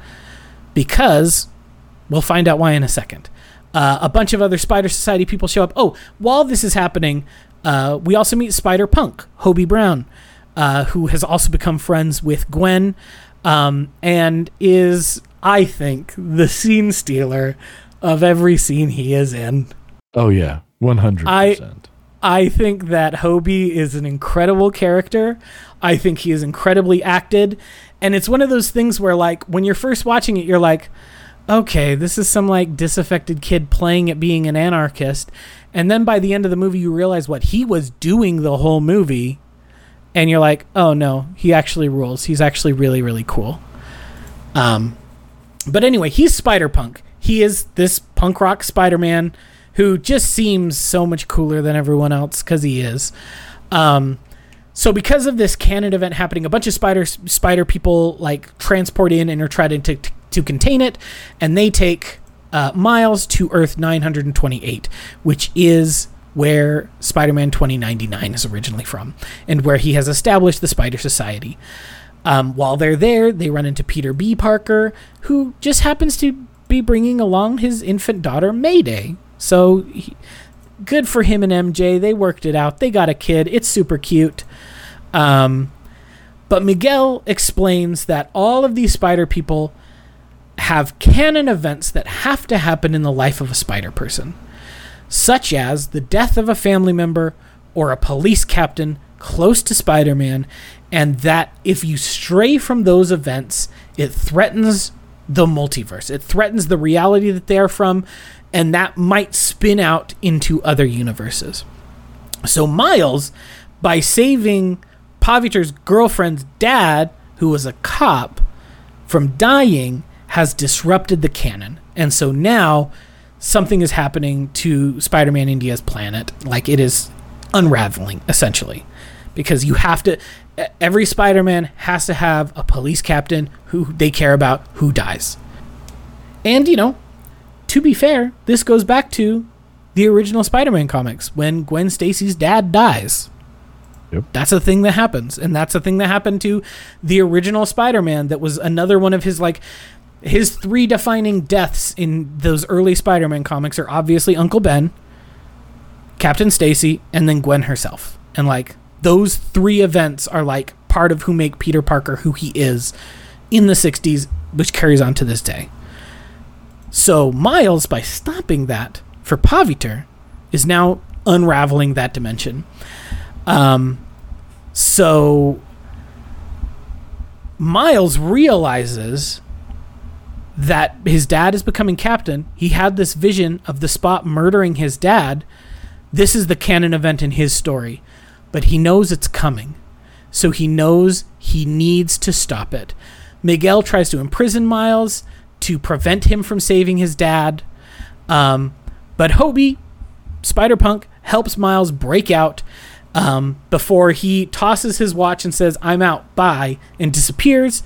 Because, we'll find out why in a second. Uh, a bunch of other Spider Society people show up. Oh, while this is happening, uh, we also meet Spider Punk, Hobie Brown, uh, who has also become friends with Gwen um, and is I think, the scene stealer of every scene he is in. Oh yeah, one hundred percent. I think that Hobie is an incredible character. I think he is incredibly acted, and it's one of those things where, like, when you're first watching it, you're like, okay, this is some like disaffected kid playing at being an anarchist, and then by the end of the movie, you realize what he was doing the whole movie, and you're like, oh no, he actually rules. He's actually really really cool. Um, But anyway, he's Spider Punk. He is this punk rock Spider Man who just seems so much cooler than everyone else because he is. Um, so because of this canon event happening, a bunch of spider spider people like transport in and are trying to to, contain it, and they take uh, Miles to Earth 928, which is where Spider-Man 2099 is originally from, and where he has established the Spider Society. Um, while they're there, they run into Peter B. Parker, who just happens to be bringing along his infant daughter Mayday. So, he, good for him and MJ. They worked it out. They got a kid. It's super cute. Um, but Miguel explains that all of these spider people have canon events that have to happen in the life of a spider person, such as the death of a family member or a police captain close to Spider Man, and that if you stray from those events, it threatens the multiverse. It threatens the reality that they are from, and that might spin out into other universes. So, Miles, by saving Pavitr's girlfriend's dad, who was a cop, from dying, has disrupted the canon. And so now something is happening to Spider Man India's planet. Like it is unraveling, essentially. Because you have to, every Spider Man has to have a police captain who they care about who dies. And, you know, to be fair, this goes back to the original Spider Man comics when Gwen Stacy's dad dies. Yep. That's a thing that happens. And that's a thing that happened to the original Spider Man that was another one of his, like, his three defining deaths in those early Spider Man comics are obviously Uncle Ben, Captain Stacy, and then Gwen herself. And, like, those three events are, like, part of who make Peter Parker who he is in the 60s, which carries on to this day. So, Miles, by stopping that for Pavitr, is now unraveling that dimension. Um, so Miles realizes that his dad is becoming captain. He had this vision of the spot murdering his dad. This is the canon event in his story, but he knows it's coming. So he knows he needs to stop it. Miguel tries to imprison Miles to prevent him from saving his dad. Um, but Hobie, Spider Punk, helps Miles break out um, before he tosses his watch and says, I'm out, bye, and disappears.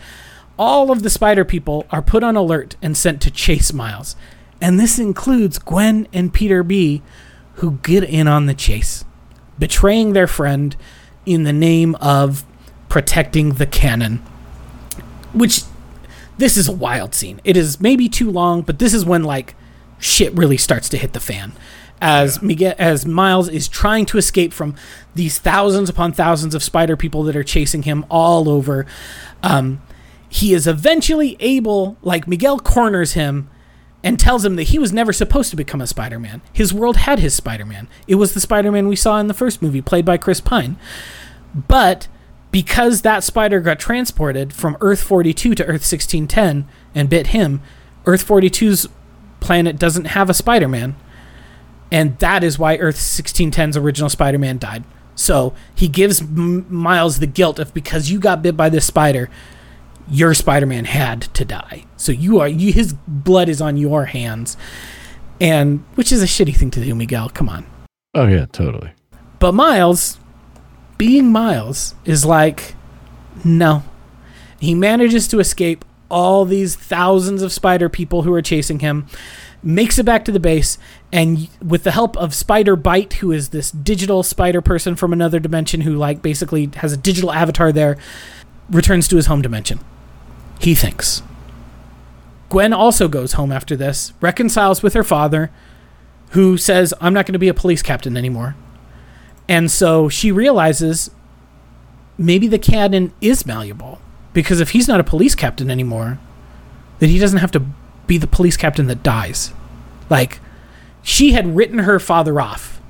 All of the spider people are put on alert and sent to chase Miles. And this includes Gwen and Peter B., who get in on the chase, betraying their friend in the name of protecting the canon. Which, this is a wild scene. It is maybe too long, but this is when, like, shit really starts to hit the fan as yeah. Miguel, as Miles is trying to escape from these thousands upon thousands of spider people that are chasing him all over. Um, he is eventually able, like Miguel corners him and tells him that he was never supposed to become a Spider-Man. His world had his Spider-Man. It was the Spider-Man we saw in the first movie, played by Chris Pine. But because that spider got transported from Earth 42 to Earth 1610 and bit him, Earth 42's planet doesn't have a Spider-Man and that is why Earth 1610's original Spider-Man died. So he gives M- Miles the guilt of because you got bit by this spider, your Spider-Man had to die. So you are you, his blood is on your hands, and which is a shitty thing to do, Miguel. Come on. Oh yeah, totally. But Miles, being Miles, is like, no. He manages to escape all these thousands of spider people who are chasing him makes it back to the base, and with the help of Spider Byte, who is this digital spider person from another dimension who, like, basically has a digital avatar there, returns to his home dimension. He thinks. Gwen also goes home after this, reconciles with her father, who says, I'm not going to be a police captain anymore. And so she realizes maybe the canon is malleable. Because if he's not a police captain anymore, then he doesn't have to be the police captain that dies. Like, she had written her father off,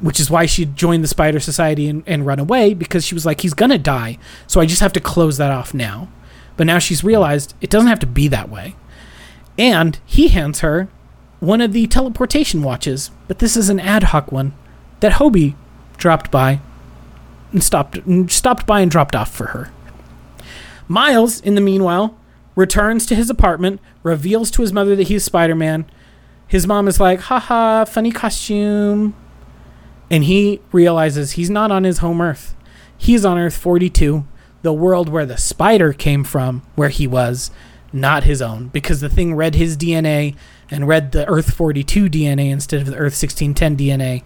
which is why she joined the Spider Society and, and run away because she was like, he's gonna die, so I just have to close that off now. But now she's realized it doesn't have to be that way. And he hands her one of the teleportation watches, but this is an ad hoc one that Hobie dropped by and stopped stopped by and dropped off for her. Miles, in the meanwhile, returns to his apartment, reveals to his mother that he's Spider Man. His mom is like, haha, funny costume. And he realizes he's not on his home Earth. He's on Earth 42, the world where the spider came from, where he was, not his own, because the thing read his DNA and read the Earth 42 DNA instead of the Earth 1610 DNA.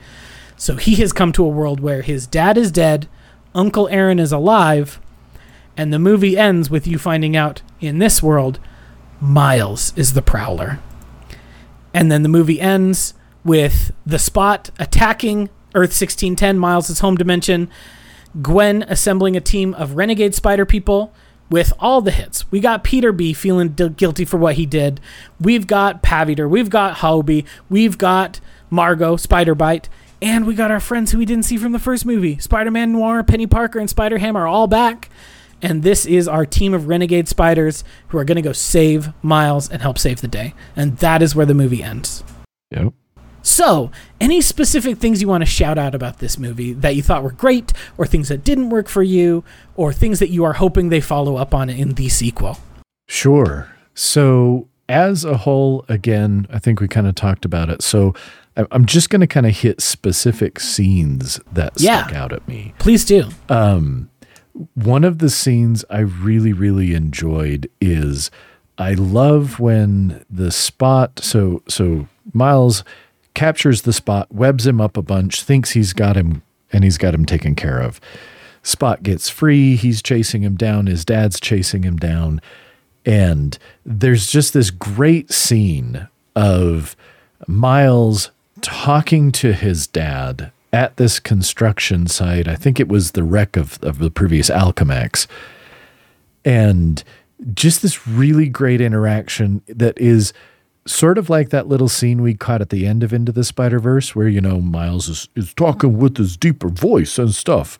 So he has come to a world where his dad is dead, Uncle Aaron is alive, and the movie ends with you finding out in this world, Miles is the Prowler. And then the movie ends with the spot attacking Earth 1610, Miles' home dimension, Gwen assembling a team of renegade spider people with all the hits. We got Peter B feeling d- guilty for what he did. We've got Pavitr. We've got Hobie. We've got Margo, Spider Byte. And we got our friends who we didn't see from the first movie. Spider Man Noir, Peni Parker, and Spider Ham are all back. And this is our team of renegade spiders who are going to go save Miles and help save the day. And that is where the movie ends. Yep. So, any specific things you want to shout out about this movie that you thought were great, or things that didn't work for you, or things that you are hoping they follow up on in the sequel? Sure. So, as a whole, again, I think we kind of talked about it. So, I'm just going to kind of hit specific scenes that Yeah. stuck out at me. Please do. Um, one of the scenes I really, really enjoyed is I love when the spot. So, so Miles captures the spot, webs him up a bunch, thinks he's got him, and he's got him taken care of. Spot gets free. He's chasing him down. His dad's chasing him down. And there's just this great scene of Miles talking to his dad at this construction site. I think it was the wreck of, of the previous Alchemax. And just this really great interaction that is sort of like that little scene we caught at the end of Into the Spider Verse, where, you know, Miles is, is talking with his deeper voice and stuff.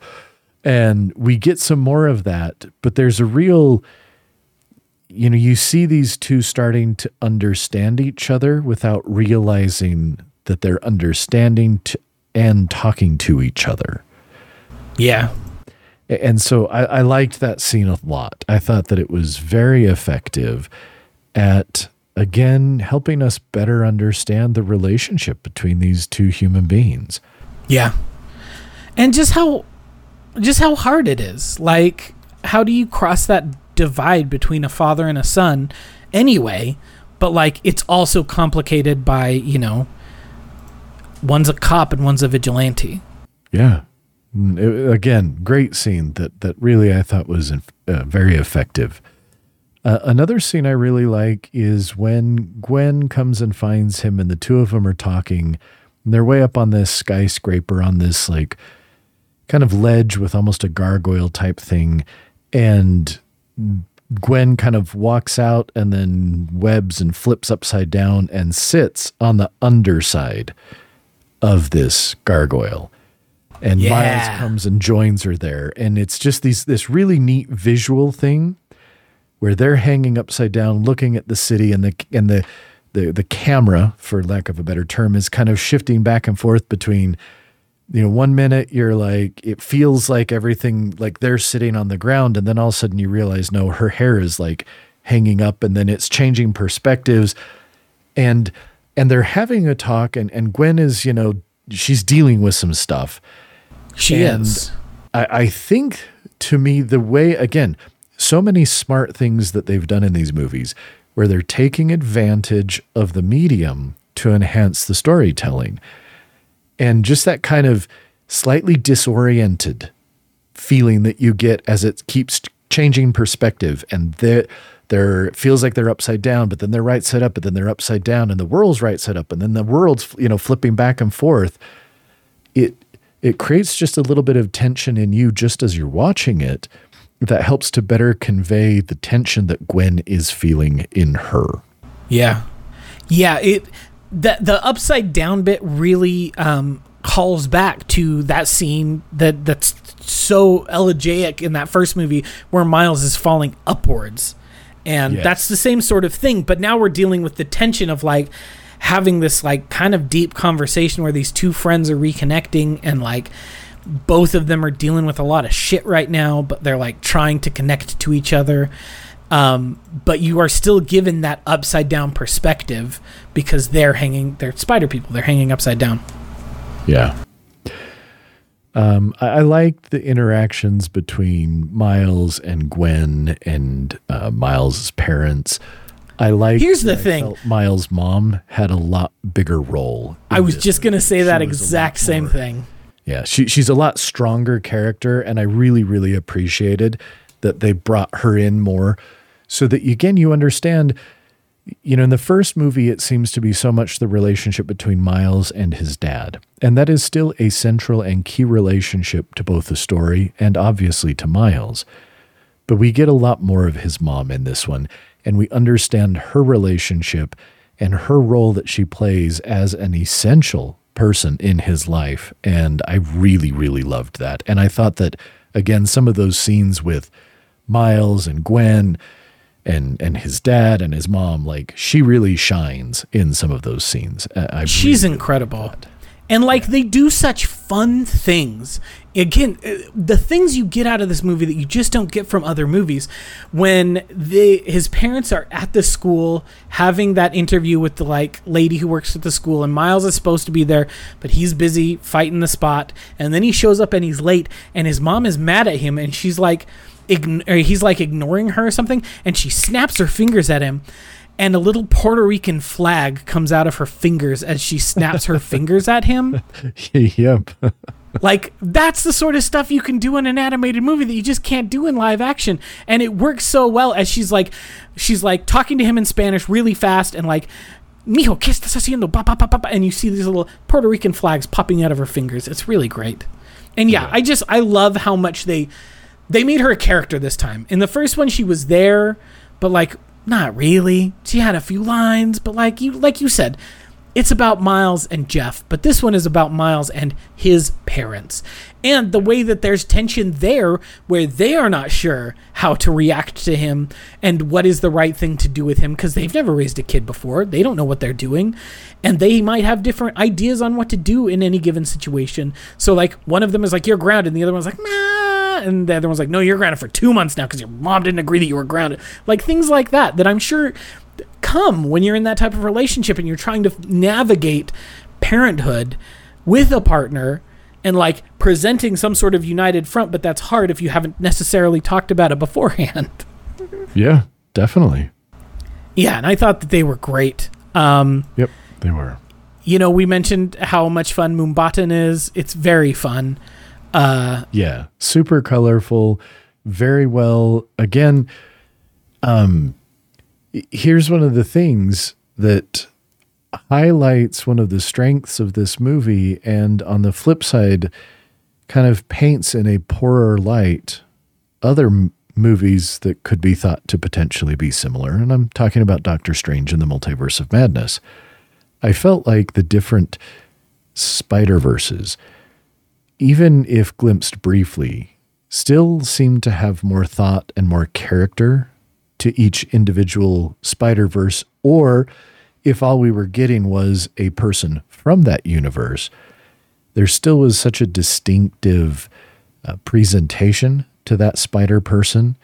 And we get some more of that, but there's a real, you know, you see these two starting to understand each other without realizing that they're understanding to, and talking to each other. Yeah. And so I, I liked that scene a lot. I thought that it was very effective at, again, helping us better understand the relationship between these two human beings. Yeah. And just how just how hard it is. Like how do you cross that divide between a father and a son anyway? But like it's also complicated by, you know, one's a cop and one's a vigilante. Yeah. It- again, great scene that, that really I thought was uh, very effective. Uh, another scene I really like is when Gwen comes and finds him, and the two of them are talking. And they're way up on this skyscraper on this like kind of ledge with almost a gargoyle type thing. And Gwen kind of walks out and then webs and flips upside down and sits on the underside of this gargoyle. And Yeah. Miles comes and joins her there. And it's just these this really neat visual thing where they're hanging upside down looking at the city and the and the the the camera, for lack of a better term, is kind of shifting back and forth between you know, one minute you're like, it feels like everything, like they're sitting on the ground. And then all of a sudden you realize, no, her hair is like hanging up and then it's changing perspectives. And, and they're having a talk and, and Gwen is, you know, she's dealing with some stuff. She And is. I, I think to me, the way, again, so many smart things that they've done in these movies where they're taking advantage of the medium to enhance the storytelling. And just that kind of slightly disoriented feeling that you get as it keeps changing perspective and they're, feels like they're upside down but then they're right side up but then they're upside down and the world's right side up and then the world's you know flipping back and forth it it creates just a little bit of tension in you just as you're watching it that helps to better convey the tension that Gwen is feeling in her. Yeah. Yeah, it the the upside down bit really um calls back to that scene that that's so elegiac in that first movie where Miles is falling upwards. And Yes. that's the same sort of thing, but now we're dealing with the tension of like having this like kind of deep conversation where these two friends are reconnecting and like both of them are dealing with a lot of shit right now, but they're like trying to connect to each other. Um, but you are still given that upside down perspective because they're hanging, they're spider people, they're hanging upside down. Yeah. Um, I, I like the interactions between Miles and Gwen and uh, Miles's parents. I like. Here's the thing. Miles' mom had a lot bigger role. I was this just going to say She that exact same more- thing. Yeah, she she's a lot stronger character, and I really really appreciated that they brought her in more, so that again you understand. You know, in the first movie, it seems to be so much the relationship between Miles and his dad, and that is still a central and key relationship to both the story and obviously to Miles. But we get a lot more of his mom in this one, and we understand her relationship and her role that she plays as an essential person in his life. And I really, really loved that. And I thought that, again, some of those scenes with Miles and Gwen and and his dad and his mom, like she really shines in some of those scenes. I She's really incredible. that. And like they do such fun things. Again, uh, the things you get out of this movie that you just don't get from other movies. When the his parents are at the school having that interview with the like lady who works at the school and Miles is supposed to be there, but he's busy fighting the spot and then he shows up and he's late and his mom is mad at him and she's like ign- he's like ignoring her or something and she snaps her fingers at him and a little Puerto Rican flag comes out of her fingers as she snaps her [LAUGHS] fingers at him. [LAUGHS] yep. [LAUGHS] Like that's the sort of stuff you can do in an animated movie that you just can't do in live action, and it works so well. As she's like, she's like talking to him in Spanish really fast and like. Mijo, ¿qué estás haciendo? Pa, pa, pa, pa, pa," And you see these little Puerto Rican flags popping out of her fingers. It's really great. And yeah, I just I love how much they they made her a character this time. In the first one, she was there, but like not really. She had a few lines, but like you like you said, it's about Miles and Jeff. But this one is about Miles and his parents, and the way that there's tension there, where they are not sure how to react to him and what is the right thing to do with him because they've never raised a kid before. They don't know what they're doing, and they might have different ideas on what to do in any given situation. So like one of them is like you're grounded, and the other one's like nah and the other one's like, no, you're grounded for two months now because your mom didn't agree that you were grounded. Like things like that, that I'm sure come when you're in that type of relationship and you're trying to navigate parenthood with a partner and like presenting some sort of united front, but that's hard if you haven't necessarily talked about it beforehand. [LAUGHS] Yeah, definitely. yeah, and I thought that they were great. Um, Yep, they were. you know, we mentioned how much fun Mumbattan is. It's very fun. Uh, Yeah, super colorful, very well. Again, um here's one of the things that highlights one of the strengths of this movie and on the flip side kind of paints in a poorer light other m- movies that could be thought to potentially be similar and I'm talking about Doctor Strange and the Multiverse of Madness. I felt like the different Spider-Verses even if glimpsed briefly, still seemed to have more thought and more character to each individual Spider Verse, or if all we were getting was a person from that universe, there still was such a distinctive uh, presentation to that Spider person.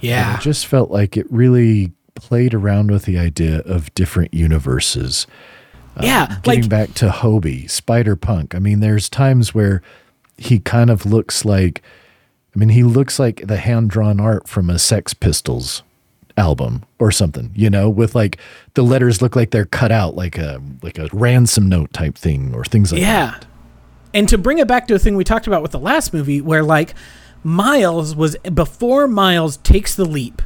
Yeah. I just felt like it really played around with the idea of different universes yeah. getting Like, back to Hobie, Spider Punk. I mean, there's times where he kind of looks like, I mean, he looks like the hand drawn art from a Sex Pistols album or something, you know, with like the letters look like they're cut out like a like a ransom note type thing or things like Yeah. that. Yeah. And to bring it back to a thing we talked about with the last movie, where like Miles was before Miles takes the leap,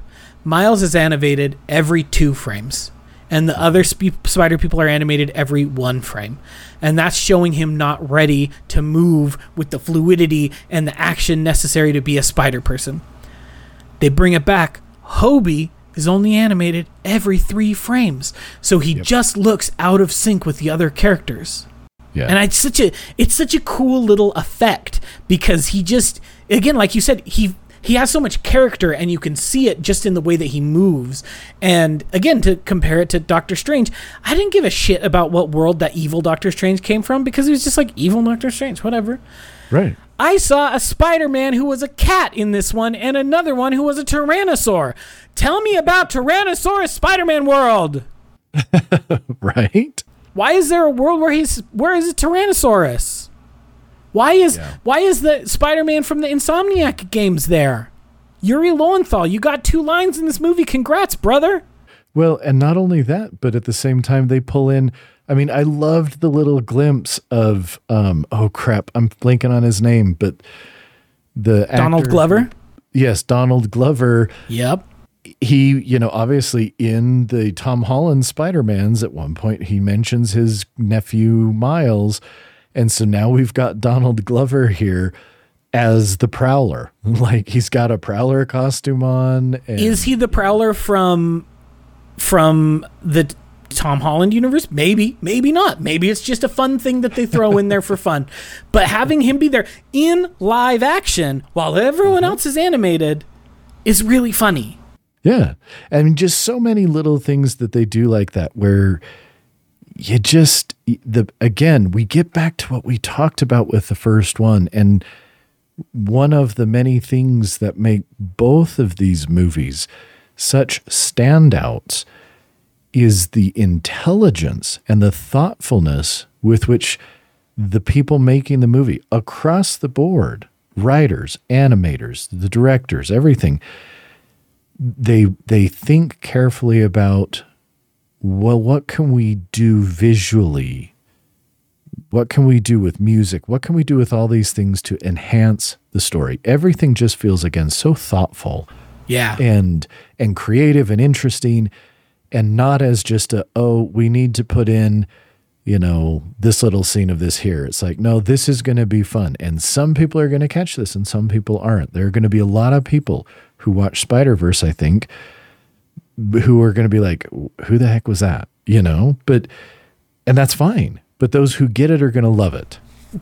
Miles is animated every two frames, and the other sp- spider people are animated every one frame. And that's showing him not ready to move with the fluidity and the action necessary to be a spider person. They bring it back. Hobie is only animated every three frames, so he just looks out of sync with the other characters. Yeah. And it's such a it's such a cool little effect because he just again like you said he he has so much character and you can see it just in the way that he moves. And again to compare it to Doctor Strange, I didn't give a shit about what world that evil Doctor Strange came from because he was just like evil Doctor Strange, whatever. right. I saw a Spider Man who was a cat in this one and another one who was a Tyrannosaur. Tell me about Tyrannosaurus Spider Man world. [LAUGHS] right? Why is there a world where he's where is a Tyrannosaurus? Why is Yeah. why is the Spider Man from the Insomniac games there? Yuri Lowenthal, you got two lines in this movie. Congrats, brother. Well, and not only that, but at the same time they pull in I mean, I loved the little glimpse of um oh crap, I'm blanking on his name, but the Donald actor- Glover. Yes, Donald Glover. Yep. He, you know, obviously in the Tom Holland Spider-Mans at one point he mentions his nephew Miles. And so now we've got Donald Glover here as the Prowler. [LAUGHS] Like he's got a Prowler costume on. And Is he the Prowler from from the Tom Holland universe? Maybe, maybe not. Maybe it's just a fun thing that they throw in there for [LAUGHS] fun. But having him be there in live action while everyone mm-hmm. else is animated is really funny. Yeah. I mean, just so many little things that they do like that where you just, the again, we get back to what we talked about with the first one. And one of the many things that make both of these movies such standouts is the intelligence and the thoughtfulness with which the people making the movie across the board writers animators the directors everything they they think carefully about well what can we do visually? What can we do with music? What can we do with all these things to enhance the story? Everything just feels again so thoughtful Yeah. and and creative and interesting and not as just a oh we need to put in you know this little scene of this here. It's like no this is going to be fun. And some people are going to catch this and some people aren't. There are going to be a lot of people who watch spider-verse i think who are going to be like who the heck was that you know but and that's fine but those who get it are going to love it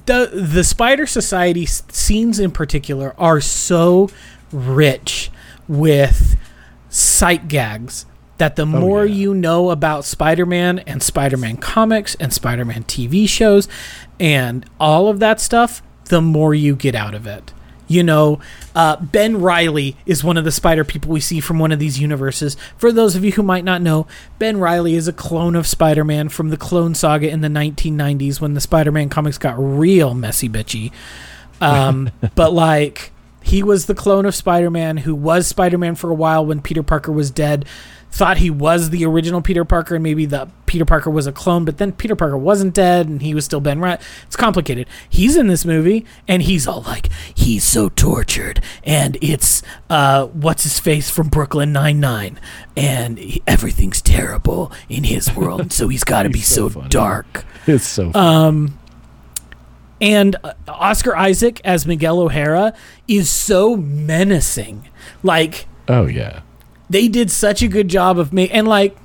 the the Spider Society scenes in particular are so rich with sight gags that the oh, more yeah. you know about Spider-Man and Spider-Man comics and Spider-Man TV shows and all of that stuff, the more you get out of it. You know, uh, Ben Reilly is one of the spider people we see from one of these universes. For those of you who might not know, Ben Reilly is a clone of Spider Man from the Clone Saga in the 1990s when the Spider Man comics got real messy bitchy. Um, [LAUGHS] but like, he was the clone of Spider Man who was Spider Man for a while when Peter Parker was dead. Thought he was the original Peter Parker and maybe the Peter Parker was a clone, but then Peter Parker wasn't dead and he was still Ben Reilly. It's complicated. He's in this movie and he's all like, he's so tortured and it's uh, what's his face from Brooklyn Nine Nine and he, everything's terrible in his world, so he's got to [LAUGHS] be so, so dark. [LAUGHS] it's so Um, and uh, Oscar Isaac as Miguel O'Hara is so menacing. Like oh yeah they did such a good job of me and like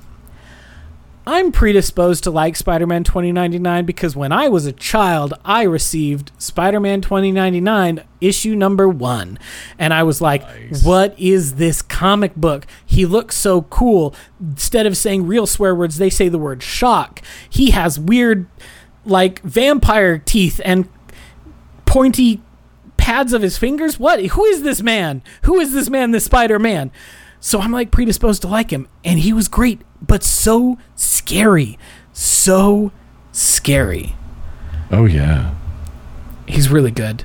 I'm predisposed to like Spider-Man 2099 because when I was a child, I received Spider-Man 2099 issue number 1 and I was like, "What is this comic book? He looks so cool." Instead of saying real swear words, they say the word shock. He has weird like vampire teeth and pointy pads of his fingers. What? Who is this man? Who is this man? This Spider Man. So I'm like predisposed to like him, and he was great, but so scary, so scary. oh yeah He's really good.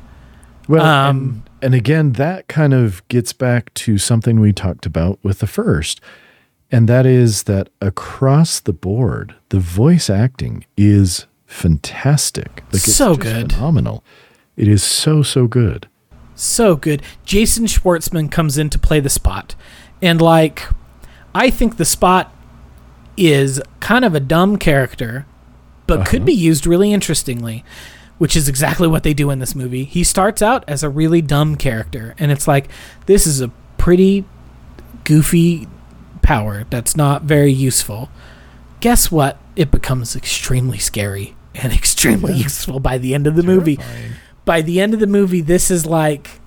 Well, Um, and, and again, that kind of gets back to something we talked about with the first, and that is that across the board, the voice acting is fantastic. Like So good. phenomenal. It is so so good. So good. Jason Schwartzman comes in to play the spot. And like I think the spot is kind of a dumb character, but could Uh-huh. be used really interestingly, which is exactly what they do in this movie. He starts out as a really dumb character, and it's like this is a pretty goofy power that's not very useful. Guess what? It becomes extremely scary and [LAUGHS] extremely useful by the end of the movie by the end of the movie, this is like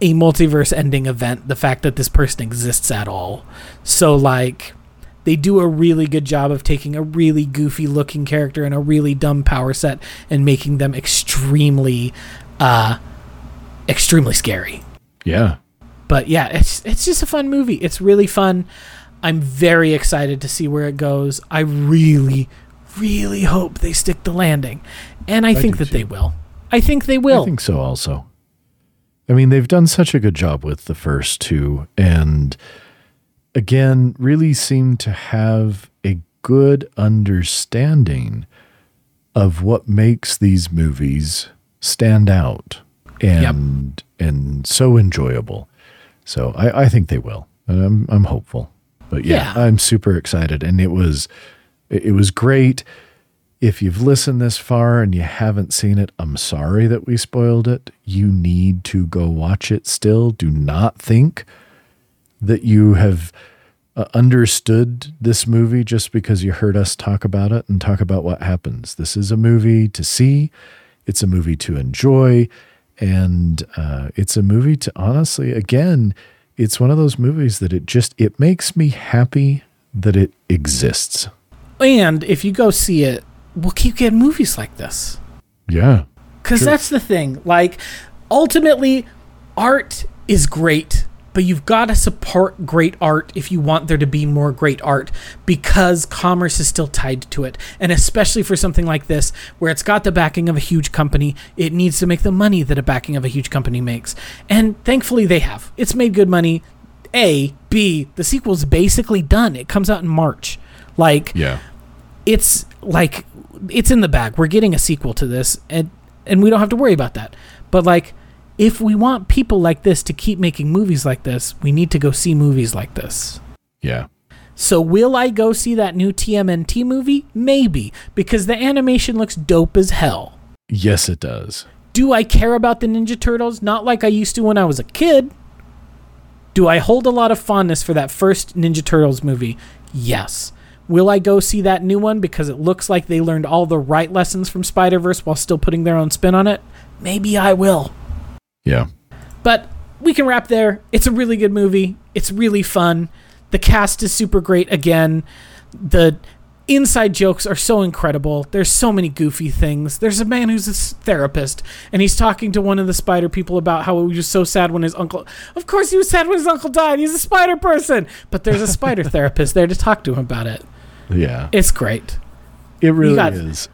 a multiverse ending event. The fact that this person exists at all. So, like, they do a really good job of taking a really goofy looking character and a really dumb power set and making them extremely uh, extremely scary. Yeah. But yeah, it's it's just a fun movie. It's really fun. I'm very excited to see where it goes. I really, really hope they stick the landing, and I, think do that they will. I think they will. I think so also. I mean, they've done such a good job with the first two and again, really seem to have a good understanding of what makes these movies stand out and and so enjoyable. So I, I think they will. And I'm I'm hopeful. But yeah, Yeah. I'm super excited. And it was it was great. If you've listened this far and you haven't seen it, I'm sorry that we spoiled it. You need to go watch it still. Do not think that you have uh, understood this movie just because you heard us talk about it and talk about what happens. This is a movie to see, it's a movie to enjoy, and uh, it's a movie to honestly, again, it's one of those movies that it just it makes me happy that it exists. and if you go see it, we'll keep getting movies like this. Yeah. Because that's the thing. Like, ultimately, art is great, but you've got to support great art if you want there to be more great art because commerce is still tied to it. And especially for something like this, where it's got the backing of a huge company, it needs to make the money that a backing of a huge company makes. And thankfully, they have. It's made good money. A, B, the sequel's basically done. It comes out in March. Like, Yeah. It's like it's in the bag. We're getting a sequel to this, and and we don't have to worry about that. But like, if we want people like this to keep making movies like this, we need to go see movies like this. Yeah. So will I go see that new TMNT movie? Maybe, because the animation looks dope as hell. Yes, it does. Do I care about the Ninja Turtles? Not like I used to when I was a kid. Do I hold a lot of fondness for that first Ninja Turtles movie? Yes. Will I go see that new one because it looks like they learned all the right lessons from Spider Verse while still putting their own spin on it? Maybe I will. Yeah. But we can wrap there. It's a really good movie. It's really fun. The cast is super great again. The inside jokes are so incredible. There's so many goofy things. There's a man who's a therapist, and he's talking to one of the spider people about how he was so sad when his uncle. Of course, he was sad when his uncle died. He's a spider person, but there's a spider [LAUGHS] therapist there to talk to him about it. Yeah. It's great. It really got- is.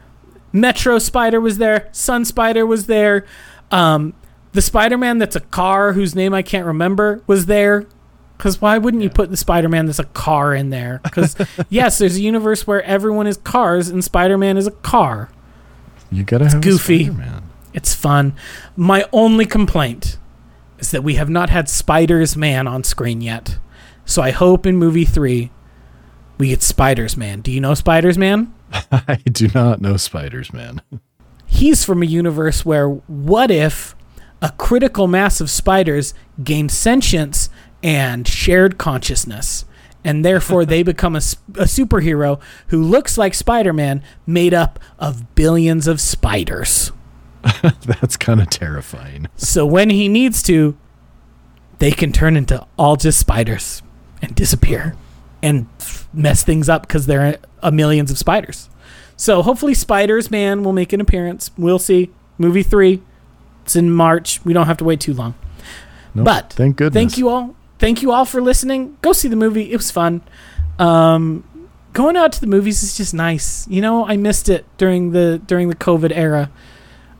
Metro Spider was there. Sun Spider was there. Um, the Spider Man that's a car whose name I can't remember was there. Because why wouldn't you put the Spider Man that's a car in there? Because, [LAUGHS] yes, there's a universe where everyone is cars and Spider Man is a car. You gotta have goofy. man. It's fun. My only complaint is that we have not had Spiders-Man on screen yet. So I hope in movie three we get Spiders-Man. Do you know Spider's Man? [LAUGHS] I do not know spiders, man. he's from a universe where what if a critical mass of spiders gained sentience and shared consciousness and therefore they [LAUGHS] become a superhero who looks like spider-man made up of billions of spiders [LAUGHS] That's kind of terrifying. so when he needs to they can turn into all just spiders and disappear and mess things up because there are a millions of spiders. So hopefully Spiders-Man will make an appearance. We'll see. Movie three it's in march. We don't have to wait too long. Nope, But thank goodness. thank you all. Thank you all for listening. Go see the movie. It was fun. Um going out to the movies is just nice. You know i missed it during the during the covid era.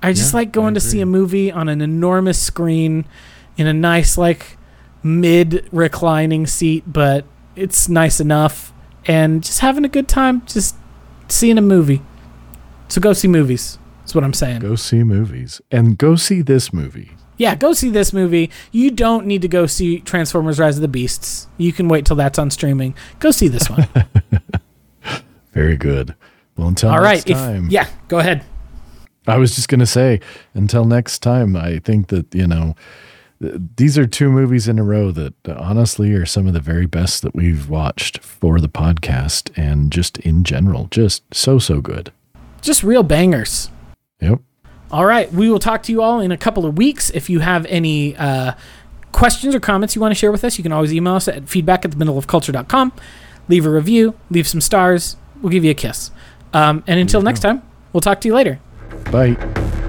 I just Yeah, like going to see a movie on an enormous screen in a nice like mid reclining seat but it's nice enough and just having a good time just seeing a movie so go see movies that's what i'm saying Go see movies and go see this movie. yeah, go see this movie. You don't need to go see Transformers: Rise of the Beasts. You can wait till that's on streaming. Go see this one. [LAUGHS] Very good. Well, until All right. next If, time. yeah, go ahead. I was just gonna say, until next time. I think that you know, these are two movies in a row that uh, honestly are some of the very best that we've watched for the podcast and just in general, just so so good. Just real bangers. Yep. All right. We will talk to you all in a couple of weeks. If you have any uh, questions or comments you want to share with us, you can always email us at feedback at the middle of culture.com. Leave a review, leave some stars. We'll give you a kiss. Um, and until next time, we'll talk to you later. Bye.